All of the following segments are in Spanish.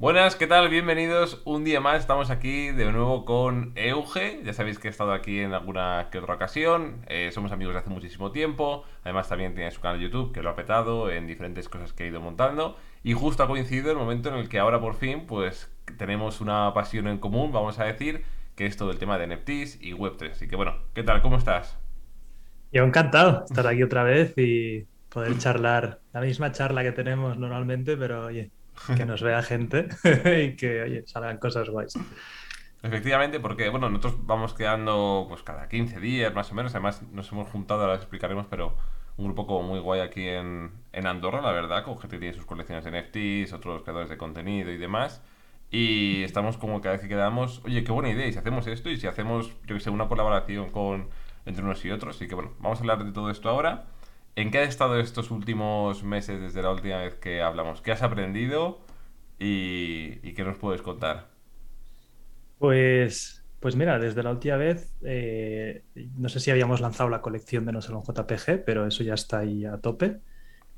Buenas, ¿qué tal? Bienvenidos un día más. Estamos aquí de nuevo con Euge. Ya sabéis que he estado aquí en alguna que otra ocasión. Eh, somos amigos de hace muchísimo tiempo. Además, también tiene su canal de YouTube que lo ha petado en diferentes cosas que ha ido montando. Y justo ha coincidido el momento en el que ahora por fin, pues tenemos una pasión en común, vamos a decir, que es todo el tema de NFTs y Web3. Así que bueno, ¿qué tal? ¿Cómo estás? Yo encantado estar aquí otra vez y poder charlar la misma charla que tenemos normalmente, pero oye, que nos vea gente y que, oye, salgan cosas guays. Efectivamente, porque bueno, nosotros vamos quedando pues cada 15 días más o menos, además nos hemos juntado, ahora explicaremos, pero un grupo como muy guay aquí en, en Andorra, la verdad, con gente que tiene sus colecciones de NFTs, otros creadores de contenido y demás. Y estamos como cada vez que quedamos, oye, qué buena idea, y si hacemos esto, y si hacemos, yo que sé, una colaboración con entre unos y otros. Así que bueno, vamos a hablar de todo esto ahora. ¿En qué has estado estos últimos meses desde la última vez que hablamos? ¿Qué has aprendido y, qué nos puedes contar? Pues, pues mira, desde la última vez, eh, no sé si habíamos lanzado la colección de No Salón JPG, pero eso ya está ahí a tope.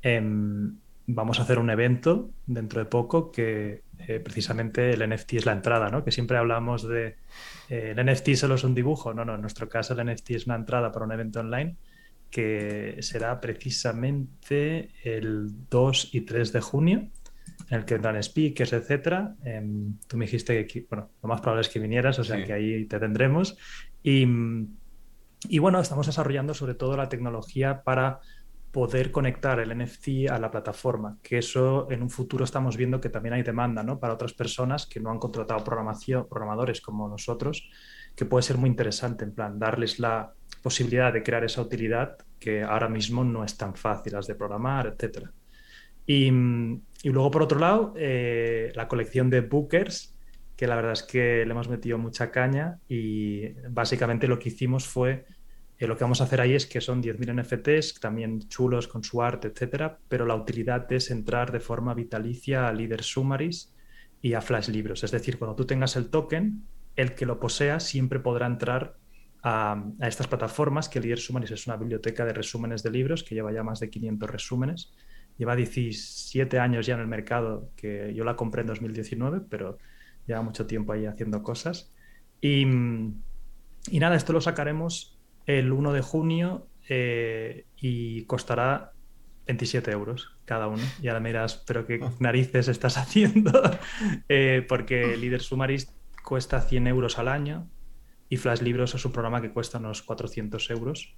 Em, vamos a hacer un evento dentro de poco que eh, precisamente el NFT es la entrada, ¿no? Que siempre hablamos de eh, el NFT solo es un dibujo. No, no, en nuestro caso el NFT es una entrada para un evento online que será precisamente el 2 y 3 de junio, en el que entran speakers, etcétera. Em, tú me dijiste que, bueno, lo más probable es que vinieras, o sea que ahí te tendremos. Y, y bueno, estamos desarrollando sobre todo la tecnología para poder conectar el NFT a la plataforma, que eso en un futuro estamos viendo que también hay demanda ¿no? para otras personas que no han contratado programación, programadores como nosotros, que puede ser muy interesante, en plan, darles la posibilidad de crear esa utilidad que ahora mismo no es tan fácil, las de programar, etc. Y, luego, por otro lado, eh, la colección de bookers, que la verdad es que le hemos metido mucha caña y básicamente lo que hicimos fue lo que vamos a hacer ahí es que son 10.000 NFTs, también chulos con su arte, etcétera, pero la utilidad es entrar de forma vitalicia a Leader Summaries y a Flash Libros. Es decir, cuando tú tengas el token, el que lo posea siempre podrá entrar a, estas plataformas, que Leader Summaries es una biblioteca de resúmenes de libros que lleva ya más de 500 resúmenes. Lleva 17 años ya en el mercado, que yo la compré en 2019, pero lleva mucho tiempo ahí haciendo cosas. Y, y nada, esto lo sacaremos el 1 de junio eh, y costará 27 euros cada uno. Y ahora miras, pero qué narices estás haciendo, eh, porque Líder Sumaris cuesta 100 euros al año y Flash Libros es un programa que cuesta unos 400 euros.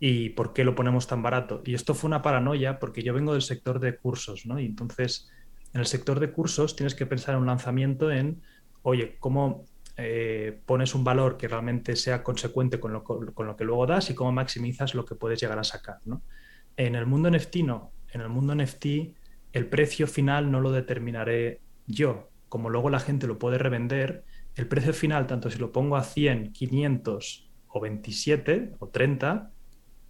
¿Y por qué lo ponemos tan barato? Y esto fue una paranoia porque yo vengo del sector de cursos, ¿no? Y entonces, en el sector de cursos tienes que pensar en un lanzamiento en, oye, ¿cómo eh, pones un valor que realmente sea consecuente con lo, con lo, que luego das y cómo maximizas lo que puedes llegar a sacar. ¿no? En el mundo NFT no. En el mundo NFT el precio final no lo determinaré yo. Como luego la gente lo puede revender, el precio final, tanto si lo pongo a 100, 500 o 27 o 30,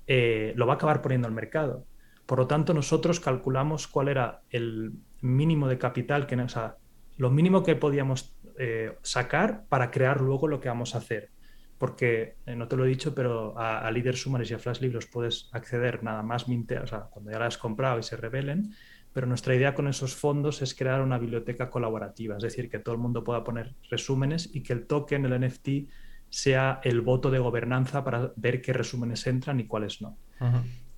eh, lo va a acabar poniendo al mercado. Por lo tanto, nosotros calculamos cuál era el mínimo de capital, que, o sea, lo mínimo que podíamos eh, sacar para crear luego lo que vamos a hacer. Porque, eh, no te lo he dicho, pero a, a Leader Summaries y a Flash Libros puedes acceder nada más o sea, cuando ya la has comprado y se revelen. Pero nuestra idea con esos fondos es crear una biblioteca colaborativa, es decir, que todo el mundo pueda poner resúmenes y que el token, el NFT, sea el voto de gobernanza para ver qué resúmenes entran y cuáles no.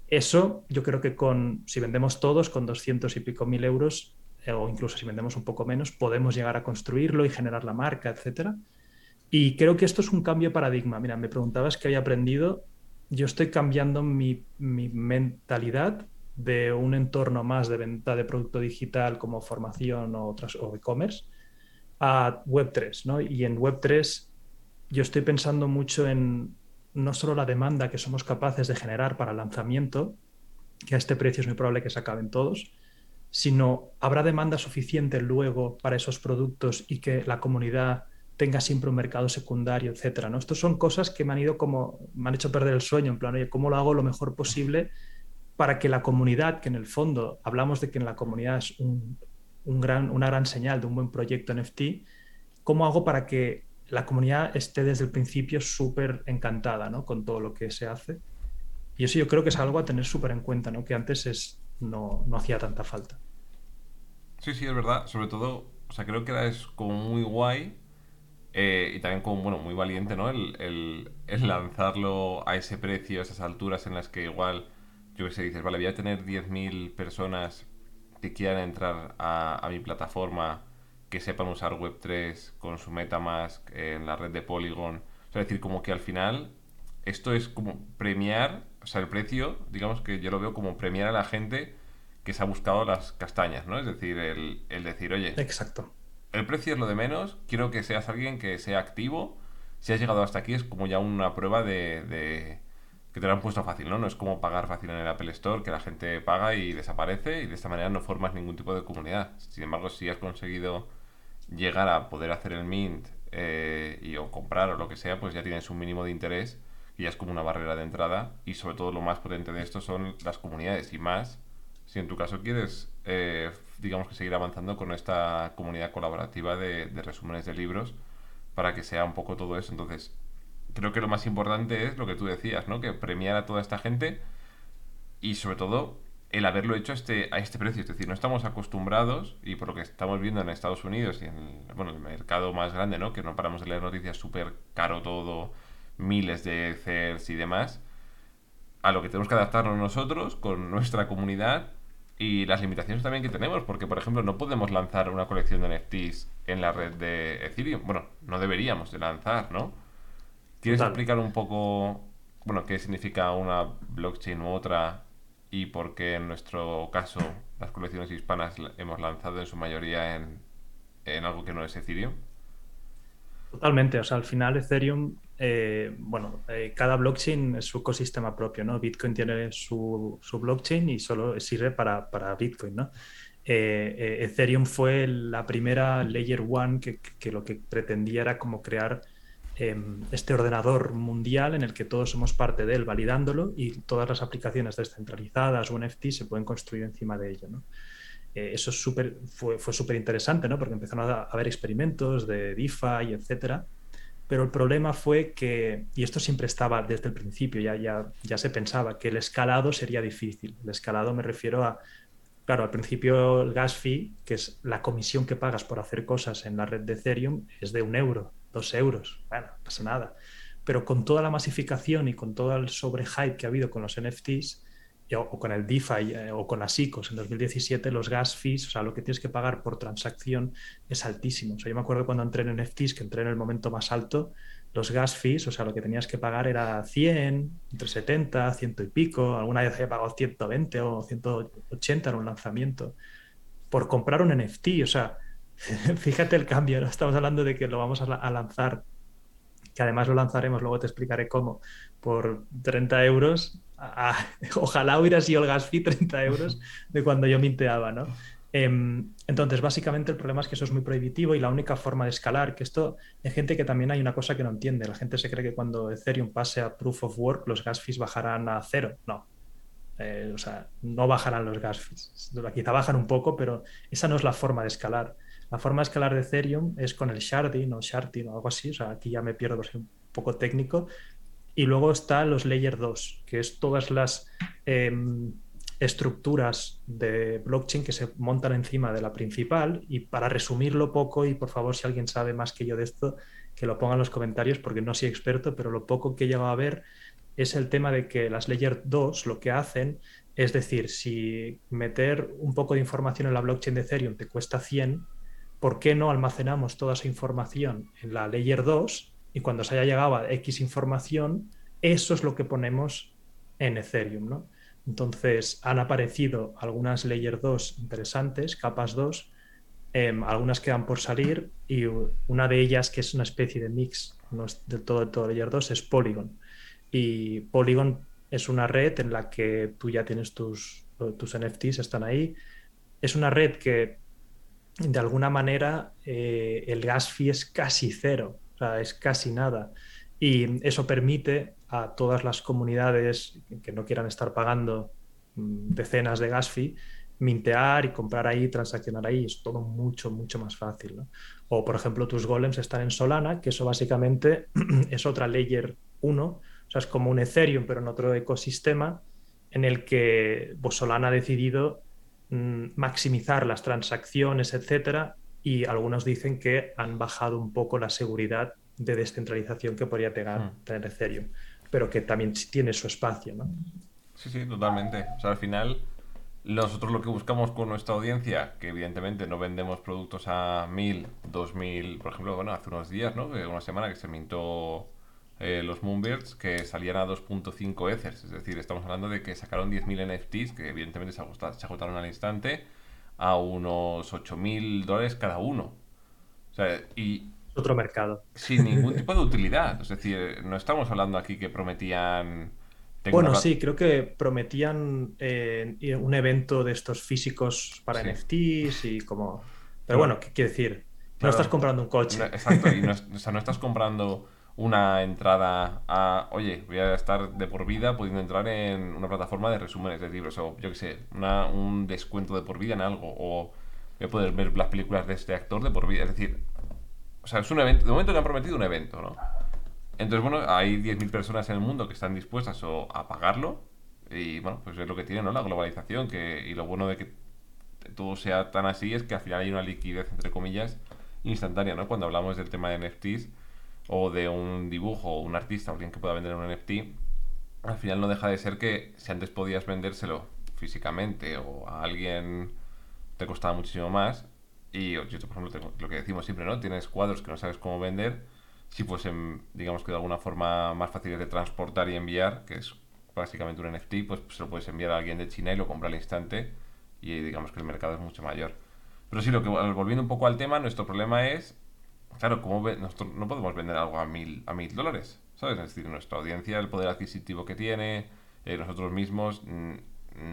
Eso yo creo que con, si vendemos todos, con 200 y pico mil euros, o incluso si vendemos un poco menos, podemos llegar a construirlo y generar la marca, etcétera. Y creo que esto es un cambio de paradigma. Mira, me preguntabas qué había aprendido. Yo estoy cambiando mi, mentalidad de un entorno más de venta de producto digital como formación o, o e-commerce a Web3, ¿no? Y en Web3 yo estoy pensando mucho en no solo la demanda que somos capaces de generar para el lanzamiento, que a este precio es muy probable que se acaben todos, sino habrá demanda suficiente luego para esos productos y que la comunidad tenga siempre un mercado secundario, etcétera. ¿no? Estas son cosas que me han ido como, me han hecho perder el sueño, en plan, oye, ¿cómo lo hago lo mejor posible para que la comunidad, que en el fondo hablamos de que en la comunidad es un, gran, una gran señal de un buen proyecto NFT, ¿cómo hago para que la comunidad esté desde el principio súper encantada ¿no? con todo lo que se hace? Y eso yo creo que es algo a tener súper en cuenta, ¿no? que antes es no, hacía tanta falta. Sí, sí, es verdad. Sobre todo, o sea, creo que es como muy guay eh, y también como, bueno, muy valiente, ¿no? El, el, lanzarlo a ese precio, a esas alturas en las que igual, yo que sé, dices, vale, voy a tener 10.000 personas que quieran entrar a, a, mi plataforma, que sepan usar Web3 con su Metamask en la red de Polygon. O sea, es decir, como que al final esto es como premiar, o sea, el precio, digamos que yo lo veo como premiar a la gente que se ha buscado las castañas, ¿no? Es decir, el, el decir, oye, exacto. El precio es lo de menos, quiero que seas alguien que sea activo. Si has llegado hasta aquí es como ya una prueba de, de te lo han puesto fácil, ¿no? No es como pagar fácil en el Apple Store, que la gente paga y desaparece y de esta manera no formas ningún tipo de comunidad. Sin embargo, si has conseguido llegar a poder hacer el mint eh, y o comprar o lo que sea, pues ya tienes un mínimo de interés y ya es como una barrera de entrada. Y sobre todo lo más potente de esto son las comunidades y más si en tu caso quieres, eh, digamos que seguir avanzando con esta comunidad colaborativa de, de, resúmenes de libros para que sea un poco todo eso. Entonces, creo que lo más importante es lo que tú decías, ¿no? Que premiar a toda esta gente y sobre todo el haberlo hecho este, a este precio. Es decir, no estamos acostumbrados, y por lo que estamos viendo en Estados Unidos y en el, bueno, el mercado más grande, ¿no? Que no paramos de leer noticias súper caro todo, miles de CERS y demás, a lo que tenemos que adaptarnos nosotros con nuestra comunidad y las limitaciones también que tenemos, porque por ejemplo no podemos lanzar una colección de NFTs en la red de Ethereum. Bueno, no deberíamos de lanzar, ¿no? ¿Quieres explicar un poco, bueno, qué significa una blockchain u otra y por qué en nuestro caso las colecciones hispanas hemos lanzado en su mayoría en, en algo que no es Ethereum? Totalmente, o sea, al final Ethereum, eh, bueno, eh, cada blockchain es su ecosistema propio, ¿no? Bitcoin tiene su, su blockchain y solo sirve para, para Bitcoin, ¿no? Eh, Ethereum fue la primera layer one que, que, lo que pretendía era como crear este ordenador mundial en el que todos somos parte de él, validándolo y todas las aplicaciones descentralizadas o NFT se pueden construir encima de ello, ¿no? Eh, eso es super, fue, fue súper interesante, ¿no? porque empezaron a, haber experimentos de DeFi, etcétera. Pero el problema fue que, y esto siempre estaba desde el principio, ya, ya, ya se pensaba que el escalado sería difícil. El escalado me refiero a, claro, al principio el gas fee, que es la comisión que pagas por hacer cosas en la red de Ethereum, es de un euro, dos euros. Bueno, no pasa nada. Pero con toda la masificación y con todo el sobrehype que ha habido con los NFTs, o con el DeFi eh, o con las ICOs en 2017, los gas fees, o sea, lo que tienes que pagar por transacción es altísimo. O sea, yo me acuerdo cuando entré en NFTs, que entré en el momento más alto, los gas fees, o sea, lo que tenías que pagar era 100, entre 70, 100 y pico, alguna vez había pagado 120 o 180 en un lanzamiento, por comprar un NFT, o sea, fíjate el cambio, ¿no? estamos hablando de que lo vamos a, lanzar, que además lo lanzaremos, luego te explicaré cómo, por 30 euros ojalá hubiera sido el gas fee 30 euros de cuando yo minteaba, ¿no? Em, entonces, básicamente el problema es que eso es muy prohibitivo y la única forma de escalar, que esto hay gente que también hay una cosa que no entiende. La gente se cree que cuando Ethereum pase a Proof of Work, los gas fees bajarán a cero. No. Eh, o sea, no bajarán los gas fees. Quizá bajan un poco, pero esa no es la forma de escalar. La forma de escalar de Ethereum es con el sharding o sharding o algo así. O sea, aquí ya me pierdo, soy un poco técnico, y luego está los Layer 2, que es todas las em, estructuras de blockchain que se montan encima de la principal. Y para resumirlo poco, y por favor, si alguien sabe más que yo de esto, que lo ponga en los comentarios, porque no soy experto, pero lo poco que he llegado a ver es el tema de que las Layer 2 lo que hacen es decir, si meter un poco de información en la blockchain de Ethereum te cuesta 100, ¿por qué no almacenamos toda esa información en la Layer 2 y cuando se haya llegado a X información, eso es lo que ponemos en Ethereum. ¿no? Entonces han aparecido algunas Layer 2 interesantes, capas 2, em, algunas quedan por salir y una de ellas, que es una especie de mix, no es del todo, de todo Layer 2, es Polygon. Y Polygon es una red en la que tú ya tienes tus, tus NFTs, están ahí. Es una red que de alguna manera eh, el gas fee es casi cero es casi nada. Y eso permite a todas las comunidades que no quieran estar pagando mm, decenas de gas fee mintear y comprar ahí, transaccionar ahí, es todo mucho, mucho más fácil. O, por ejemplo, tus golems están en Solana, que eso básicamente es otra layer 1, o sea, es como un Ethereum, pero en otro ecosistema en el que pues, Solana ha decidido maximizar las transacciones, etcétera, y algunos dicen que han bajado un poco la seguridad de descentralización que podría tener, Hmm. tener Ethereum, pero que también tiene su espacio, ¿no? Sí, sí, totalmente. O sea, al final, nosotros lo que buscamos con nuestra audiencia, que evidentemente no vendemos productos a 1000, 2000, por ejemplo, bueno, hace unos días, ¿no? Una semana que se mintó eh, los Moonbirds, que salían a 2.5 Ethers. Es decir, estamos hablando de que sacaron 10.000 NFTs, que evidentemente se agotaron al instante, a unos 8.000 dólares cada uno. O sea, y otro mercado. sin ningún tipo de utilidad. Es decir, no estamos hablando aquí que prometían... Bueno, sí, creo que prometían eh, un evento de estos físicos para Sí. NFTs y como... Pero bueno, ¿qué quiere decir? No Claro. estás comprando un coche. No, exacto, y no, o sea, no estás comprando una entrada a, oye, voy a estar de por vida pudiendo entrar en una plataforma de resúmenes de libros, o yo qué sé, una- un descuento de por vida en algo, o voy a poder ver las películas de este actor de por vida. Es decir, o sea, es un evento, de momento le han prometido un evento, ¿no? Entonces, bueno, hay 10.000 personas en el mundo que están dispuestas o a pagarlo, y bueno, pues es lo que tiene, ¿no? La globalización, que, y lo bueno de que todo sea tan así es que al final hay una liquidez, entre comillas, instantánea, ¿no? Cuando hablamos del tema de NFTs o de un dibujo o un artista o alguien que pueda vender un NFT, al final no deja de ser que si antes podías vendérselo físicamente o a alguien te costaba muchísimo más y yo, por ejemplo, lo que decimos siempre, ¿no? Tienes cuadros que no sabes cómo vender, si fuesen, digamos que de alguna forma más fáciles de transportar y enviar, que es básicamente un NFT, pues se lo puedes enviar a alguien de China y lo compra al instante y digamos que el mercado es mucho mayor. Pero sí, lo que volviendo un poco al tema, nuestro problema es, claro, ¿cómo ve- nosotros no podemos vender algo a mil, a mil dólares, ¿sabes? Es decir, nuestra audiencia, el poder adquisitivo que tiene, eh, nosotros mismos, mm,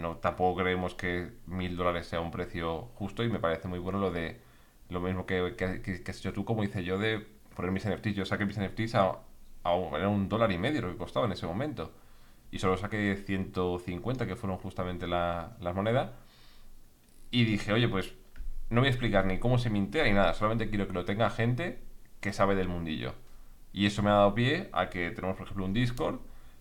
no tampoco creemos que mil dólares sea un precio justo y me parece muy bueno lo de lo mismo que, que, que- has hecho tú, como hice yo, de poner mis NFTs. Yo saqué mis NFTs a, a un dólar y medio lo que costaba en ese momento. Y solo saqué 150, que fueron justamente la, las monedas. Y dije, oye, pues no voy a explicar ni cómo se mintea ni nada, solamente quiero que lo tenga gente que sabe del mundillo. Y eso me ha dado pie a que tenemos, por ejemplo, un Discord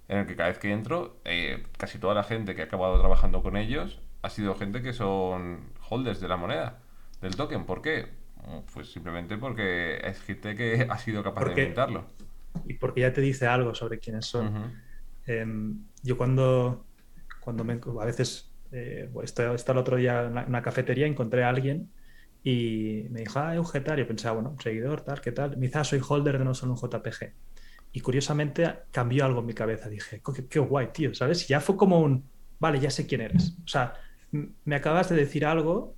en el que cada vez que entro, eh, casi toda la gente que ha acabado trabajando con ellos ha sido gente que son holders de la moneda, del token. ¿Por qué? Pues simplemente porque es gente que ha sido capaz Porque- de mintarlo. Y porque ya te dice algo sobre quiénes son. Em, yo cuando, cuando me, a veces, eh, estaba, estaba el otro día en una cafetería, encontré a alguien y me dijo, ah, Eugetar. Yo pensaba, bueno, seguidor, tal, ¿qué tal? Me ah, soy holder de no solo un JPG. Y curiosamente cambió algo en mi cabeza. Dije, "Co- qué, qué guay, tío, ¿sabes? Ya fue como un, vale, ya sé quién eres. O sea, me acabas de decir algo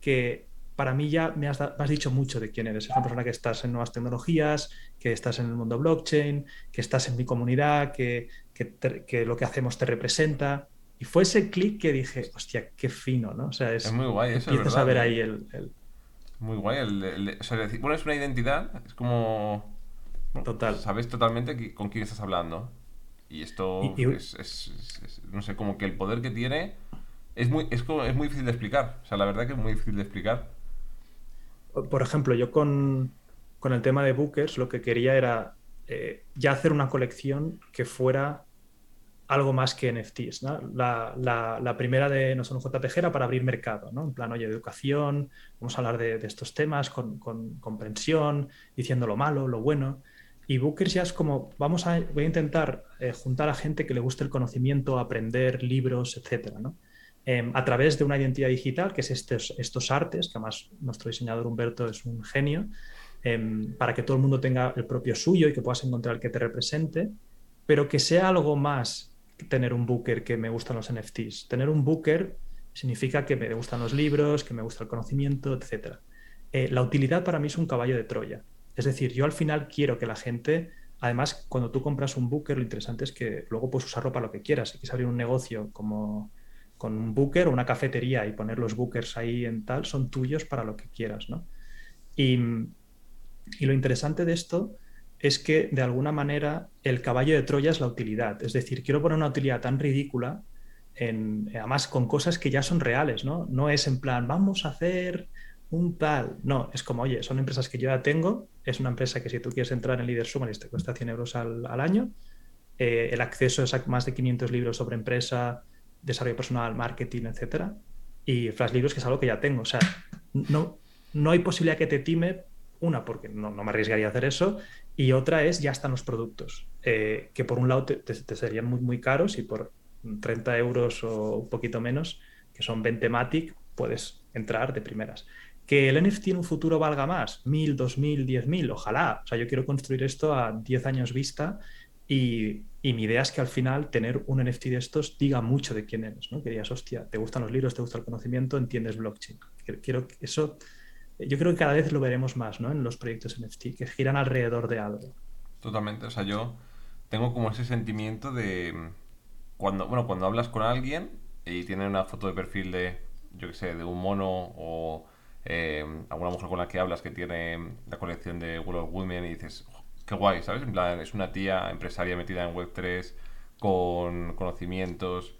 que para mí ya me has, dicho mucho de quién eres. Es una persona que estás en nuevas tecnologías, que estás en el mundo blockchain, que estás en mi comunidad, que, que lo que hacemos te representa. Y fue ese clic que dije, hostia, qué fino, ¿no? O sea, es, Es muy guay eso, es empiezas a verdad, ver ¿eh? ahí el, el- Muy guay. El, el- o sea, decir, bueno, es una identidad, es como... Total. Sabes totalmente con quién estás hablando. Y esto Y- y- es, es- es- es- no sé, como que el poder que tiene es muy, es, como- es muy difícil de explicar. O sea, la verdad que es muy difícil de explicar. Por ejemplo, yo con, con el tema de Bookers lo que quería era eh, ya hacer una colección que fuera algo más que NFTs. La, primera de No Solo JPG era para abrir mercado, ¿no? En plan, oye, educación, vamos a hablar de, estos temas con, comprensión, diciendo lo malo, lo bueno. Y Bookers ya es como, vamos a, voy a intentar eh, juntar a gente que le guste el conocimiento, aprender libros, etcétera, ¿no? Em, a través de una identidad digital, que es estos, estos artes, que además nuestro diseñador Humberto es un genio, em, para que todo el mundo tenga el propio suyo y que puedas encontrar el que te represente, pero que sea algo más tener un booker que me gustan los NFTs. Tener un booker significa que me gustan los libros, que me gusta el conocimiento, etc. Eh, la utilidad para mí es un caballo de Troya. Es decir, yo al final quiero que la gente, además, cuando tú compras un booker, lo interesante es que luego puedes usarlo para lo que quieras. Si quieres abrir un negocio como con un booker o una cafetería y poner los bookers ahí en tal, son tuyos para lo que quieras, ¿no? Y, y lo interesante de esto es que de alguna manera el caballo de Troya es la utilidad. Es decir, quiero poner una utilidad tan ridícula, en, además con cosas que ya son reales, ¿no? No es en plan, vamos a hacer un tal. No, es como, oye, son empresas que yo ya tengo. Es una empresa que si tú quieres entrar en Leader Summary te cuesta 100 euros al, al año. Eh, el acceso es a más de 500 libros sobre empresa, desarrollo personal, marketing, etcétera. Y Flash Libros, que es algo que ya tengo. O sea, no, no hay posibilidad que te time, una, porque no, me arriesgaría a hacer eso, y otra es ya están los productos, eh, que por un lado te, serían muy, muy caros y por 30 euros o un poquito menos, que son 20 Matic, puedes entrar de primeras. Que el NFT en un futuro valga más, 1000, 2000, 10000, ojalá. O sea, yo quiero construir esto a 10 años vista y, mi idea es que al final tener un NFT de estos diga mucho de quién eres, ¿no? Que digas, hostia, te gustan los libros, te gusta el conocimiento, entiendes blockchain. Quiero que eso, yo creo que cada vez lo veremos más, ¿no? En los proyectos NFT, que giran alrededor de algo. Totalmente, o sea, yo tengo como ese sentimiento de cuando, bueno, cuando hablas con alguien y tiene una foto de perfil de, yo qué sé, de un mono o eh, alguna mujer con la que hablas que tiene la colección de World of Women y dices, qué guay, ¿sabes? En plan, es una tía empresaria metida en Web3 con conocimientos.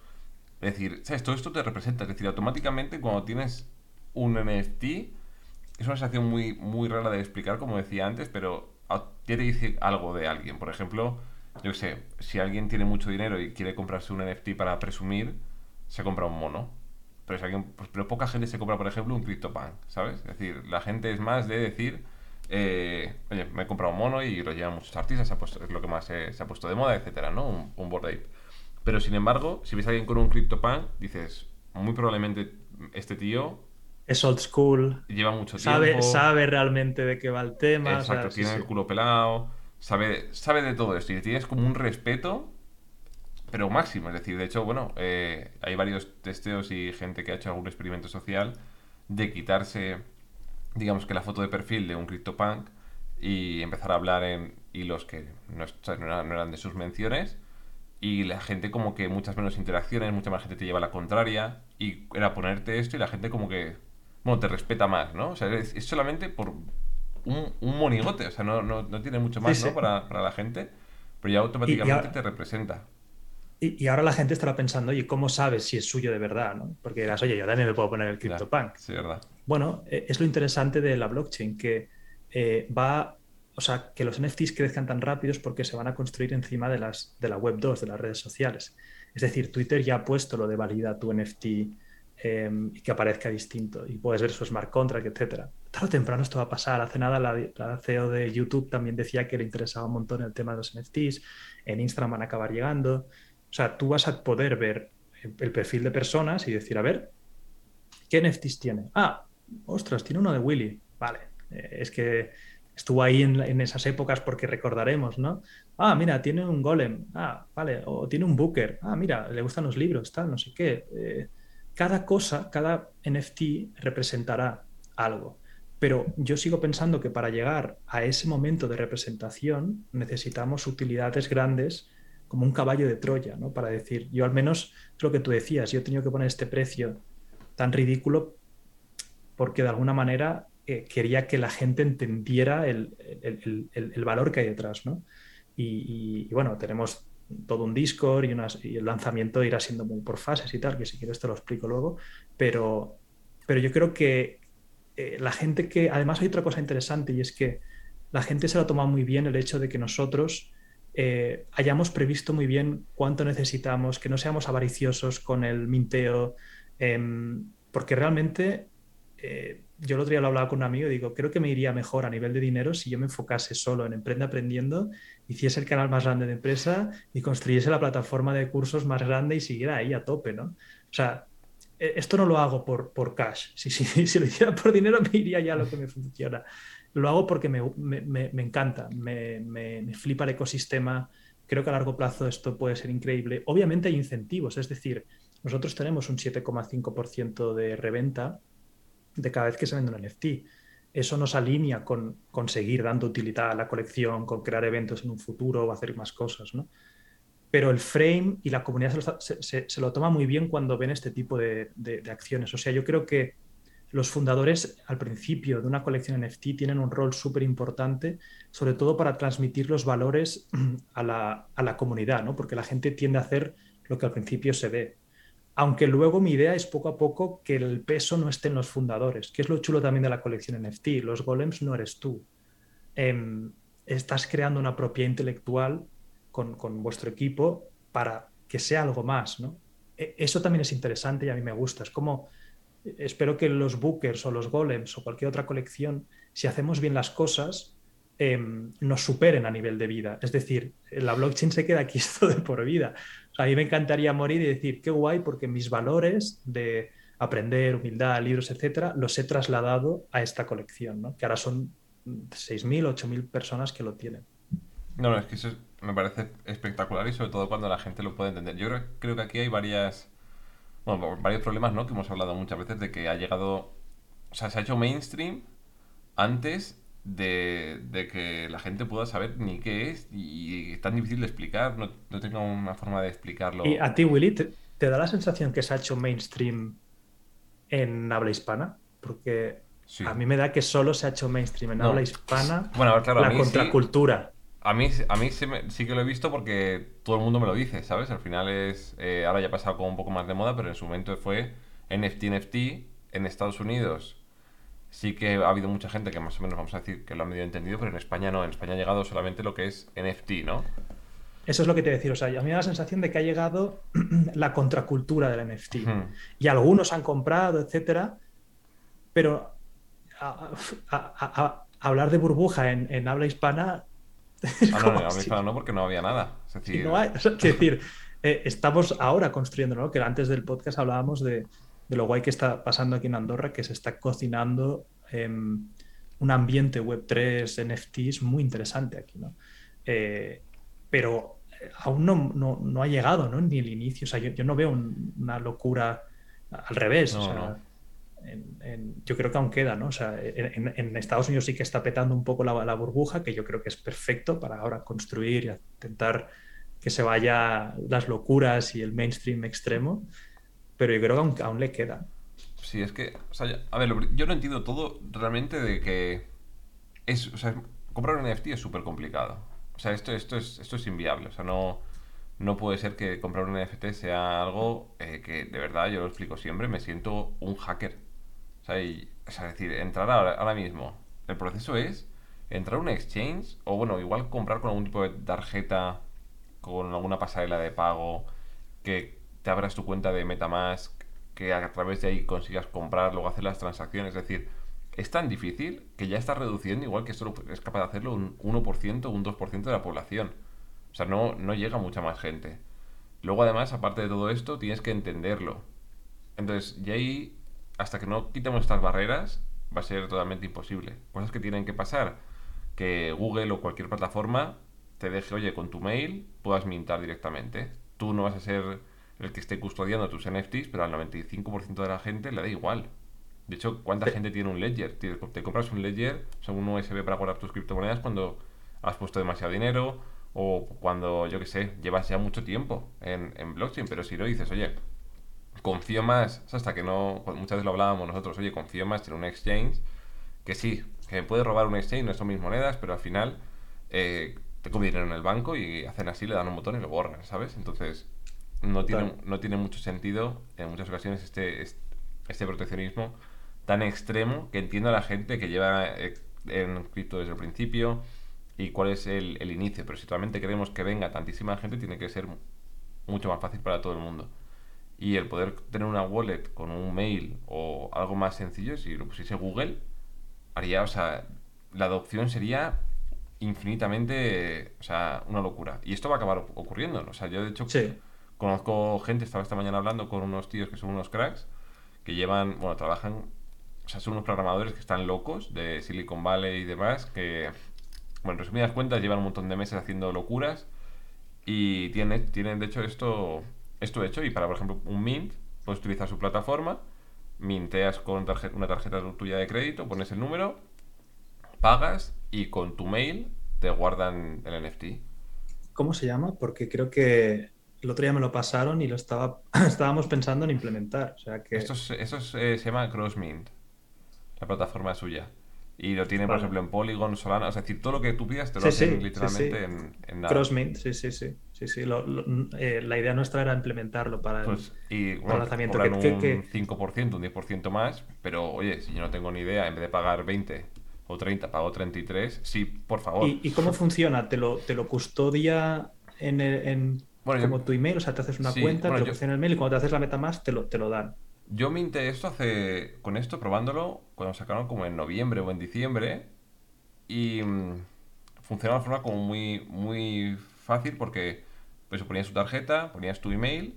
Es decir, ¿sabes? Todo esto te representa. Es decir, automáticamente cuando tienes un NFT, es una sensación muy, muy rara de explicar, como decía antes, pero tiene que decir algo de alguien. Por ejemplo, yo sé, si alguien tiene mucho dinero y quiere comprarse un NFT para presumir, se compra un mono. Pues, pero poca gente se compra, por ejemplo, un CryptoPunk, ¿sabes? Es decir, la gente es más de decir, eh, oye, me he comprado un mono y lo llevan muchos artistas, es lo que más se, ha puesto de moda, etcétera, ¿no? Un, un board ape. Pero sin embargo, si ves a alguien con un CryptoPunk, dices, muy probablemente este tío es old school. Lleva mucho tiempo. Sabe realmente de qué va el tema. Exacto, tiene el culo pelado sabe, sabe de todo esto y tienes como un respeto, pero máximo. Es decir, de hecho, bueno, eh, hay varios testeos y gente que ha hecho algún experimento social de quitarse, digamos que la foto de perfil de un CryptoPunk y empezar a hablar en hilos que no, eran, de sus menciones y la gente como que muchas menos interacciones, mucha más gente te lleva a la contraria y era ponerte esto y la gente como que, bueno, te respeta más, ¿no? O sea, es solamente por, un, monigote, o sea, no, no, no tiene mucho más ¿no? Para, para, la gente, pero ya automáticamente te representa. Y, y, ahora la gente estará pensando, oye, ¿cómo sabes si es suyo de verdad? ¿no? Porque dirás, oye, yo también me puedo poner el CryptoPunk. Sí, verdad. Bueno, eh, es lo interesante de la blockchain, que eh, va, o sea, que los NFTs crezcan tan rápidos porque se van a construir encima de, las, de la Web 2, de las redes sociales. Es decir, Twitter ya ha puesto lo de valida tu NFT Y que aparezca distinto y puedes ver su smart contract, etcétera. Tarde o temprano esto va a pasar. Hace nada la, CEO de YouTube también decía que le interesaba un montón el tema de los NFTs. En Instagram van a acabar llegando. O sea, tú vas a poder ver el, perfil de personas y decir, a ver, ¿qué NFTs tiene? Ah, ostras, tiene uno de Willy. Vale, eh, es que estuvo ahí en, esas épocas porque recordaremos, ¿no? Ah, mira, tiene un golem. Ah, vale, o tiene un booker. Ah, mira, le gustan los libros, tal, no sé qué. Eh, cada cosa, cada NFT representará algo. Pero yo sigo pensando que para llegar a ese momento de representación necesitamos utilidades grandes como un caballo de Troya, ¿no? Para decir, yo al menos lo que tú decías, yo he tenido que poner este precio tan ridículo porque de alguna manera eh, quería que la gente entendiera el, valor que hay detrás, ¿no? y, bueno, tenemos todo un Discord y, el lanzamiento irá siendo muy por fases y tal, que si quieres te lo explico luego, pero, pero yo creo que eh, la gente que, además hay otra cosa interesante y es que la gente se lo ha tomado muy bien el hecho de que nosotros eh, hayamos previsto muy bien cuánto necesitamos, que no seamos avariciosos con el minteo, em, porque realmente eh, yo el otro día lo hablaba con un amigo y digo, creo que me iría mejor a nivel de dinero si yo me enfocase solo en Emprende Aprendiendo, hiciese el canal más grande de empresa y construyese la plataforma de cursos más grande y siguiera ahí a tope, ¿no? O sea, e, esto no lo hago por, por cash. Si, si, si, lo hiciera por dinero me iría ya a lo que me funciona. Lo hago porque me, me, me encanta, me, flipa el ecosistema. Creo que a largo plazo esto puede ser increíble. Obviamente hay incentivos, es decir, nosotros tenemos un 7,5% de reventa de cada vez que se vende un NFT. Eso nos alinea con conseguir dando utilidad a la colección, con crear eventos en un futuro o hacer más cosas, ¿no? Pero el frame y la comunidad se lo, toma muy bien cuando ven este tipo de, acciones. O sea, yo creo que los fundadores al principio de una colección NFT tienen un rol súper importante, sobre todo para transmitir los valores a la, a la comunidad, ¿no? porque la gente tiende a hacer lo que al principio se ve. Aunque luego mi idea es poco a poco que el peso no esté en los fundadores, que es lo chulo también de la colección NFT. Los golems no eres tú. Em, estás creando una propiedad intelectual con, vuestro equipo para que sea algo más. ¿no? E, eso también es interesante y a mí me gusta. Es como espero que los bookers o los golems o cualquier otra colección, si hacemos bien las cosas, em, nos superen a nivel de vida. Es decir, la blockchain se queda aquí esto de por vida. a mí me encantaría morir y decir, qué guay, porque mis valores de aprender, humildad, libros, etcétera, los he trasladado a esta colección, ¿no? que ahora son 6.000, 8.000 personas que lo tienen. No, no, es que eso me parece espectacular y sobre todo cuando la gente lo puede entender. Yo creo, que aquí hay varios problemas, ¿no? Que hemos hablado muchas veces de que ha llegado, o sea, se ha hecho mainstream antes de, que la gente pueda saber ni qué es y, es tan difícil de explicar, no, no, tengo una forma de explicarlo. ¿Y a ti, Willy, te, da la sensación que se ha hecho mainstream en habla hispana? Porque a mí me da que solo se ha hecho mainstream en habla hispana bueno, claro, la contracultura. A mí, a mí sí, que lo he visto porque todo el mundo me lo dice, ¿sabes? Al final es. Eh, ahora ya ha pasado como un poco más de moda, pero en su momento fue NFT, NFT. En Estados Unidos sí que ha habido mucha gente que más o menos vamos a decir que lo ha medio entendido, pero en España no. En España ha llegado solamente lo que es NFT, ¿no? Eso es lo que te decía. O sea, a mí me da la sensación de que ha llegado la contracultura del NFT. Y algunos han comprado, etcétera. Pero a, hablar de burbuja en habla hispana Ah, no, no, porque no había nada. Es decir, eh, estamos ahora construyendo, ¿no? Que antes del podcast hablábamos de, lo guay que está pasando aquí en Andorra, que se está cocinando un ambiente Web3, NFTs muy interesante aquí, ¿no? Eh, pero eh, aún no, ha llegado, ¿no? Ni el inicio. O sea, yo, no veo una locura al revés. o sea, yo creo que aún queda, ¿no? O sea, en, Estados Unidos sí que está petando un poco la, burbuja, que yo creo que es perfecto para ahora construir y intentar que se vaya las locuras y el mainstream extremo, pero yo creo que aún, aún le queda. Sí, es que, o sea, a ver, yo no entiendo todo realmente de que es, o sea, comprar un NFT es súper complicado. O sea, esto, esto, es, esto es inviable, o sea, no, no puede ser que comprar un NFT sea algo eh, que de verdad, yo lo explico siempre, me siento un hacker es decir, entrar ahora, mismo. El proceso es entrar a un exchange o, bueno, igual comprar con algún tipo de tarjeta, con alguna pasarela de pago, que te abras tu cuenta de Metamask, que a través de ahí consigas comprar, luego hacer las transacciones. Es decir, es tan difícil que ya está reduciendo, igual que esto es capaz de hacerlo un 1% o un 2% de la población. O sea, no, no llega mucha más gente. Luego, además, aparte de todo esto, tienes que entenderlo. Entonces, y ahí hasta que no quitemos estas barreras, va a ser totalmente imposible. Cosas que tienen que pasar, que Google o cualquier plataforma te deje, oye, con tu mail puedas mintar directamente. Tú no vas a ser el que esté custodiando tus NFTs, pero al 95% de la gente le da igual. De hecho, ¿cuánta gente tiene un ledger? Te, compras un ledger, o un USB para guardar tus criptomonedas cuando has puesto demasiado dinero o cuando, yo qué sé, llevas ya mucho tiempo en, en blockchain. Pero si no dices, oye, confío más, hasta que no, muchas veces lo hablábamos nosotros, oye, confío más en un exchange, que sí, que me puede robar un exchange, no son mis monedas, pero al final eh, tengo dinero en el banco y hacen así, le dan un botón y lo borran, ¿sabes? Entonces, no tiene, no tiene mucho sentido en muchas ocasiones este, este proteccionismo tan extremo que entiendo a la gente que lleva eh, en cripto desde el principio y cuál es el, el inicio, pero si realmente queremos que venga tantísima gente, tiene que ser mucho más fácil para todo el mundo. Y el poder tener una wallet con un mail o algo más sencillo, si lo pusiese Google, haría, o sea, la adopción sería infinitamente, o sea, una locura. Y esto va a acabar ocurriendo, O sea, yo de hecho conozco gente, estaba esta mañana hablando con unos tíos que son unos cracks, que llevan, bueno, trabajan, o sea, son unos programadores que están locos de Silicon Valley y demás, que, bueno, en resumidas cuentas, llevan un montón de meses haciendo locuras y tienen, tienen de hecho esto esto hecho y para, por ejemplo, un Mint, puedes utilizar su plataforma, minteas con una tarjeta tuya de crédito, pones el número, pagas y con tu mail te guardan el NFT. ¿Cómo se llama? Porque creo que el otro día me lo pasaron y lo estaba, estábamos pensando en implementar. O sea que... Esto, eh, se llama CrossMint, la plataforma suya. Y lo tiene, por ejemplo, en Polygon, Solana. Es decir, todo lo que tú pidas te lo hacen literalmente En, en, nada. Crossmint, sí, sí, sí. sí, sí. Eh, la idea nuestra era implementarlo para el, pues, y, bueno, lanzamiento. Que, un 5%, un 10% más. Pero, oye, si yo no tengo ni idea, en vez de pagar 20 o 30, pago 33, sí, por favor. ¿Y, cómo funciona? ¿Te lo, te lo custodia en, en como tu email? O sea, te haces una cuenta, te lo yo... en el mail y cuando te haces la MetaMask te lo, te lo dan. Yo minté esto hace. Con esto, probándolo, cuando sacaron como en noviembre o en diciembre. Y. mm, funcionaba de forma como muy, muy fácil porque. Pues ponías tu tarjeta, ponías tu email.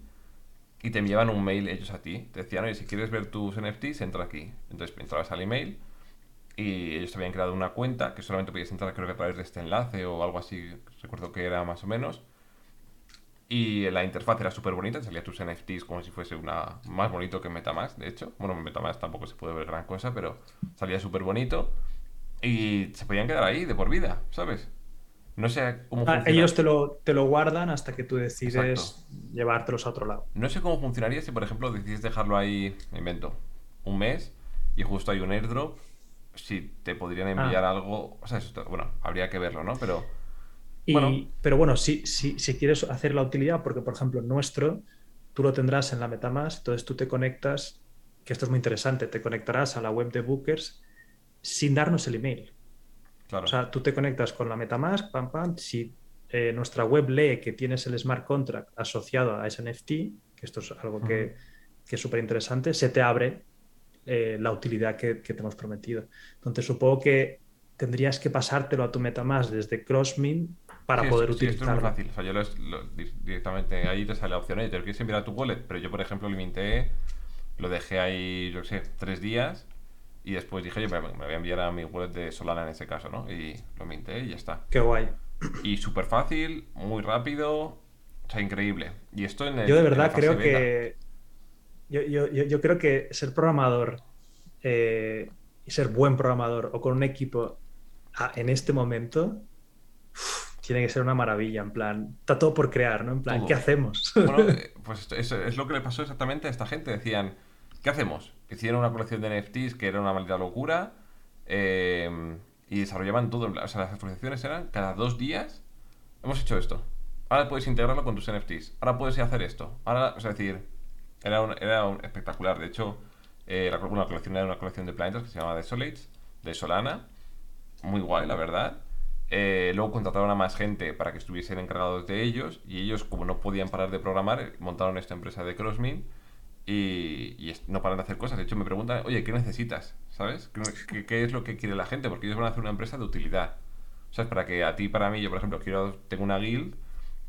Y te enviaban un mail ellos a ti. Te decían, oye, si quieres ver tus NFTs, entra aquí. Entonces entrabas al email. Y ellos te habían creado una cuenta que solamente podías entrar, creo que a través de este enlace o algo así. Recuerdo que era más o menos. Y la interfaz era súper bonita, salía tus NFTs como si fuese una más bonito que MetaMask, de hecho. Bueno, en MetaMask tampoco se puede ver gran cosa, pero salía súper bonito. Y se podían quedar ahí de por vida, ¿sabes? No sé cómo Ah, ellos te lo, te lo guardan hasta que tú Exacto. decides llevártelos a otro lado. No sé cómo funcionaría si, por ejemplo, decides dejarlo ahí, me invento, un mes y justo hay un airdrop, si te podrían enviar Ah. algo. O sea, esto- bueno, habría que verlo, ¿no? Pero Y, bueno, pero bueno, si, si, si quieres hacer la utilidad, porque por ejemplo, nuestro, tú lo tendrás en la MetaMask, entonces tú te conectas, que esto es muy interesante, te conectarás a la web de Bookers sin darnos el email. claro. O sea, tú te conectas con la MetaMask, pam, pam, si eh, nuestra web lee que tienes el smart contract asociado a ese NFT, que esto es algo que, que es súper interesante, se te abre eh, la utilidad que, que te hemos prometido. Entonces, supongo que tendrías que pasártelo a tu MetaMask desde CrossMint para Sí, poder sí, esto es muy fácil. O sea, yo lo, lo- di- directamente ahí te sale la opción, oye, te lo quieres enviar a tu wallet, pero yo, por ejemplo, lo minté, lo dejé ahí, yo qué sé, tres días y después dije, oye, me, me voy a enviar a mi wallet de Solana en ese caso, ¿no? Y lo minté y ya está. Qué guay. Y súper fácil, muy rápido, o sea, increíble. Y esto en el, Yo de verdad creo beta. que yo, yo- yo- creo que ser programador eh, y ser buen programador o con un equipo ah, en este momento tiene que ser una maravilla. En plan, está todo por crear, ¿no? En plan, Todo. ¿qué hacemos? Bueno, pues esto- eso es lo que le pasó exactamente a esta gente. Decían, ¿qué hacemos? Hicieron una colección de NFTs que era una maldita locura eh, y desarrollaban todo. O sea, las actualizaciones eran cada dos días. Hemos hecho esto. Ahora puedes integrarlo con tus NFTs. Ahora puedes hacer esto. Ahora, o sea, es decir, era, un- era un espectacular. De hecho, eh, la, una colección era una colección de planetas que se llama Desolates, de Solana. Muy guay, la verdad. Eh, luego contrataron a más gente para que estuviesen encargados de ellos y ellos, como no podían parar de programar, eh, montaron esta empresa de CrossMint y, es- no paran de hacer cosas. De hecho, me preguntan, oye, ¿qué necesitas? ¿Sabes? ¿Qué, es lo que quiere la gente? Porque ellos van a hacer una empresa de utilidad. ¿Sabes? Para que a ti, para mí, yo, por ejemplo, quiero, tengo una guild,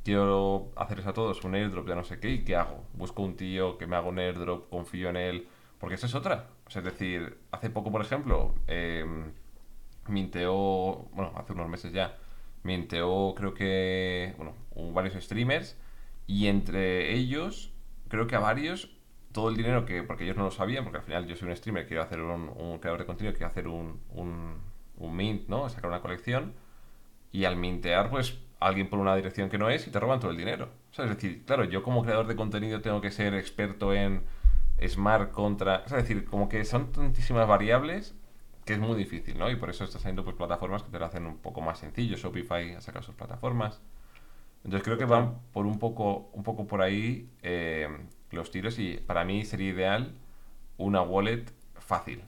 quiero hacerles a todos un airdrop de no sé qué, ¿y qué hago? Busco un tío que me haga un airdrop, confío en él, porque esa es otra. O sea, es decir, hace poco, por ejemplo, em, minteó, bueno, hace unos meses ya, minteó creo que, bueno, varios streamers y entre ellos, creo que a varios, todo el dinero que, porque ellos no lo sabían, porque al final yo soy un streamer, quiero hacer un, un creador de contenido, quiero hacer un, un, un mint, ¿no? Sacar una colección y al mintear, pues alguien pone una dirección que no es y te roban todo el dinero. O sea, es decir, claro, yo como creador de contenido tengo que ser experto en smart contra... o sea, Es decir, como que son tantísimas variables que es muy difícil, ¿no? Y por eso está saliendo pues plataformas que te lo hacen un poco más sencillo. Shopify ha sacado sus plataformas. Entonces creo que van por un poco, un poco por ahí eh, los tiros y para mí sería ideal una wallet fácil.